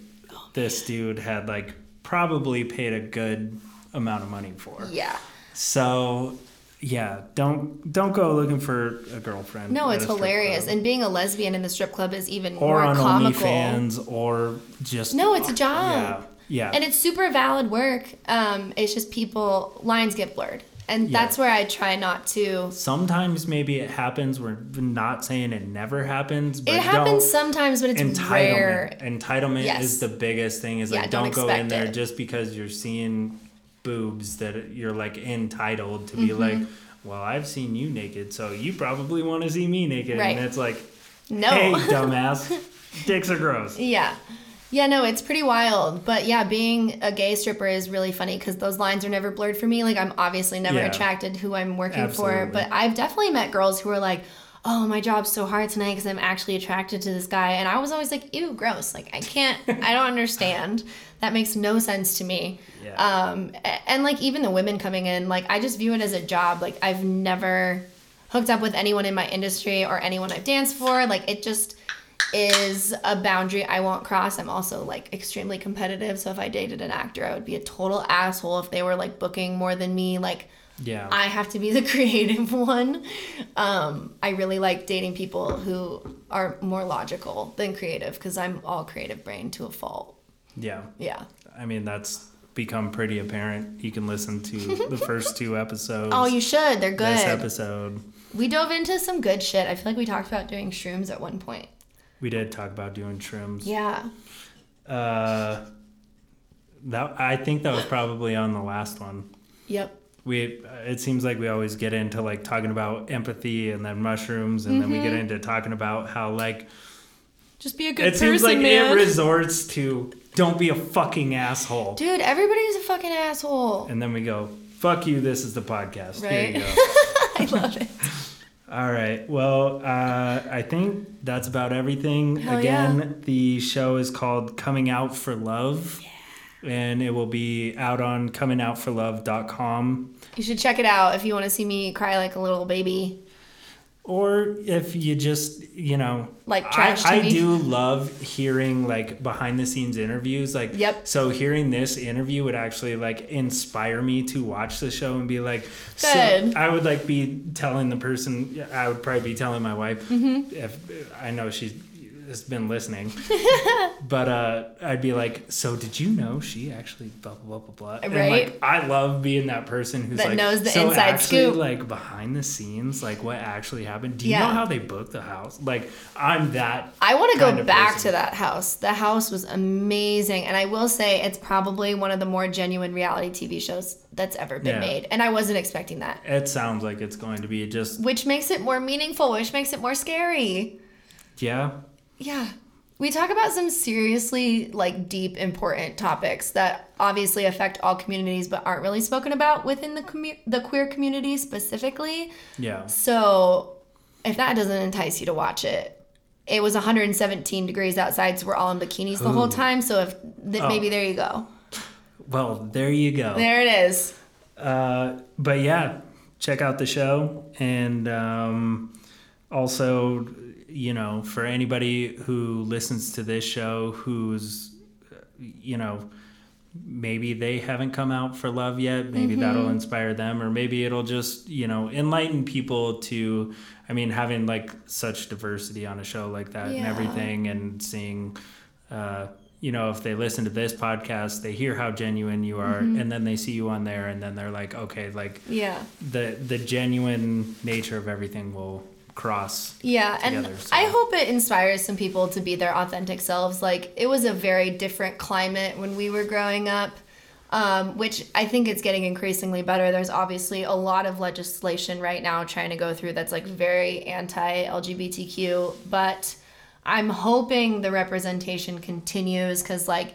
this dude had like probably paid a good amount of money for. Yeah. So yeah, don't don't go looking for a girlfriend. No, it's hilarious. club. And being a lesbian in the strip club is even or more comical. OnlyFans or just No, it's a job. Yeah, yeah. And it's super valid work. Um, it's just people, lines get blurred. And Yeah. that's where I try not to. Sometimes maybe it happens. We're not saying it never happens, but It happens sometimes, but it's entitlement. rare. Entitlement Yes. is the biggest thing. Is Yeah, like don't don't, go in there it. just because you're seeing boobs that you're like entitled to be Mm-hmm. like, well, I've seen you naked, so you probably want to see me naked, Right. and it's like, No. hey, dumbass, dicks are gross. Yeah. Yeah, no, it's pretty wild. But yeah, being a gay stripper is really funny because those lines are never blurred for me. Like, I'm obviously never Yeah. attracted to who I'm working Absolutely. for. But I've definitely met girls who are like, oh, my job's so hard tonight because I'm actually attracted to this guy. And I was always like, ew, gross. Like, I can't, I don't understand. That makes no sense to me. Yeah. Um, and like, even the women coming in, like, I just view it as a job. Like, I've never hooked up with anyone in my industry or anyone I've danced for. Like, it just is a boundary I won't cross. I'm also like extremely competitive. So if I dated an actor, I would be a total asshole if they were like booking more than me. Like Yeah. I have to be the creative one. Um, I really like dating people who are more logical than creative because I'm all creative brain to a fault. yeah. Yeah. I mean, that's become pretty apparent. You can listen to the first two episodes. Oh, you should. They're good. This episode, We dove into some good shit. I feel like we talked about doing shrooms at one point. We did talk about doing trims. Yeah. Uh, that I think that was probably on the last one. Yep. We it seems like we always get into like talking about empathy and then mushrooms, and then we Mm-hmm. get into talking about how like Just be a good it person, It seems like man. it resorts to don't be a fucking asshole, Dude, everybody's a fucking asshole. and then we go fuck you. This is the podcast. Here Right. you go. I love it. All right. Well, uh, I think that's about everything. Hell Again, yeah. the show is called Coming Out for Love. Yeah. And it will be out on comingoutforlove.com. You should check it out if you want to see me cry like a little baby. Or if you just, you know, Like I, trash I TV. do love hearing like behind the scenes interviews. Like, Yep. So hearing this interview would actually like inspire me to watch the show and be like, so I would like be telling the person, I would probably be telling my wife Mm-hmm. if I know she has been listening, but uh, I'd be like, so did you know she actually blah blah blah blah blah. And Right. like I love being that person who's That like knows the so inside actually, scoop." like behind the scenes, like what actually happened. Do you Yeah. know how they booked the house? Like I'm that. I want to go back person. to that house. The house was amazing. And I will say it's probably one of the more genuine reality TV shows that's ever been Yeah. made. And I wasn't expecting that. It sounds like it's going to be just Which makes it more meaningful, which makes it more scary. yeah. Yeah. We talk about some seriously like deep important topics that obviously affect all communities but aren't really spoken about within the commu- the queer community specifically. Yeah. So, if that doesn't entice you to watch it, it was 117 degrees outside, so we're all in bikinis the whole time. So if th- Oh. maybe there you go, Well, there you go. there it is. Uh, but yeah, check out the show. And um, also, you know, for anybody who listens to this show who's, you know, maybe they haven't come out for love yet. Maybe that'll inspire them, or maybe it'll just, you know, enlighten people to, I mean, having like such diversity on a show like that and everything, and seeing, uh, you know, if they listen to this podcast, they hear how genuine you are, and then they see you on there, and then they're like, okay, like Yeah. the the genuine nature of everything will cross. Yeah, and so. I hope it inspires some people to be their authentic selves. Like it was a very different climate when we were growing up, um, which I think it's getting increasingly better. There's obviously a lot of legislation right now trying to go through that's like very anti-LGBTQ, but I'm hoping the representation continues because like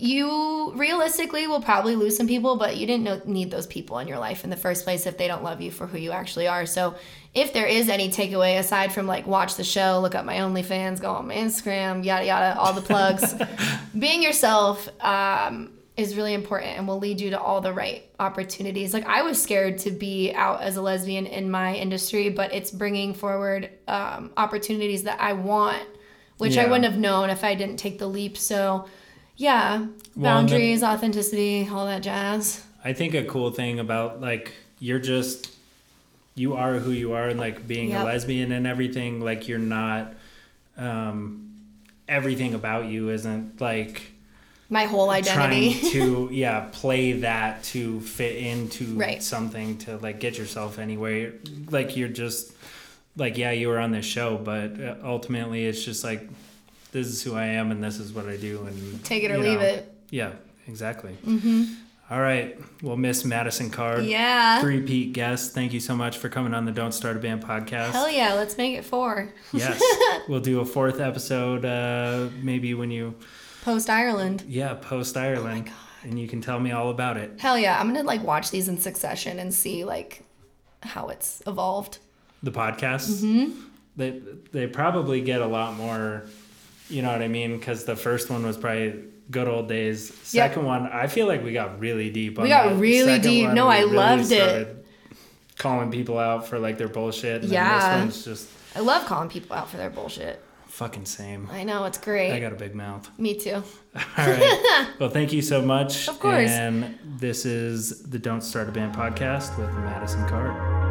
you realistically will probably lose some people, but you didn't know, need those people in your life in the first place if they don't love you for who you actually are. So, if there is any takeaway aside from like watch the show, look up my OnlyFans, go on my Instagram, yada yada, all the plugs, being yourself um, is really important and will lead you to all the right opportunities. Like I was scared to be out as a lesbian in my industry, but it's bringing forward um, opportunities that I want, which I wouldn't have known if I didn't take the leap. So, yeah, Well, and the- boundaries, authenticity, all that jazz. I think a cool thing about like you're just you are who you are and like being Yep. a lesbian and everything like you're not um everything about you isn't like My whole identity. trying to yeah play that to fit into Right. something to like get yourself anywhere like you're just like yeah you were on this show but uh, ultimately it's just like this is who I am and this is what I do and Take it or leave know. it. yeah exactly mm-hmm. Right well miss madison card Yeah. three-peat guest thank you so much for coming on the don't start a band podcast Hell yeah, let's make it four. yes we'll do a fourth episode uh maybe when you Post Ireland. yeah post ireland God. and you can tell me all about it Hell yeah, I'm gonna like watch these in succession and see like how it's evolved. the podcast? mm-hmm. they they probably get a lot more you know what i mean because the first one was probably good old days Yep. second one i feel like we got really deep on We got really deep. one, No, I loved it. calling people out for like their bullshit Yeah. this one's just I love calling people out for their bullshit. fucking same I know it's great. i got a big mouth Me too. all right well thank you so much Of course. and this is the don't start a band podcast with madison cart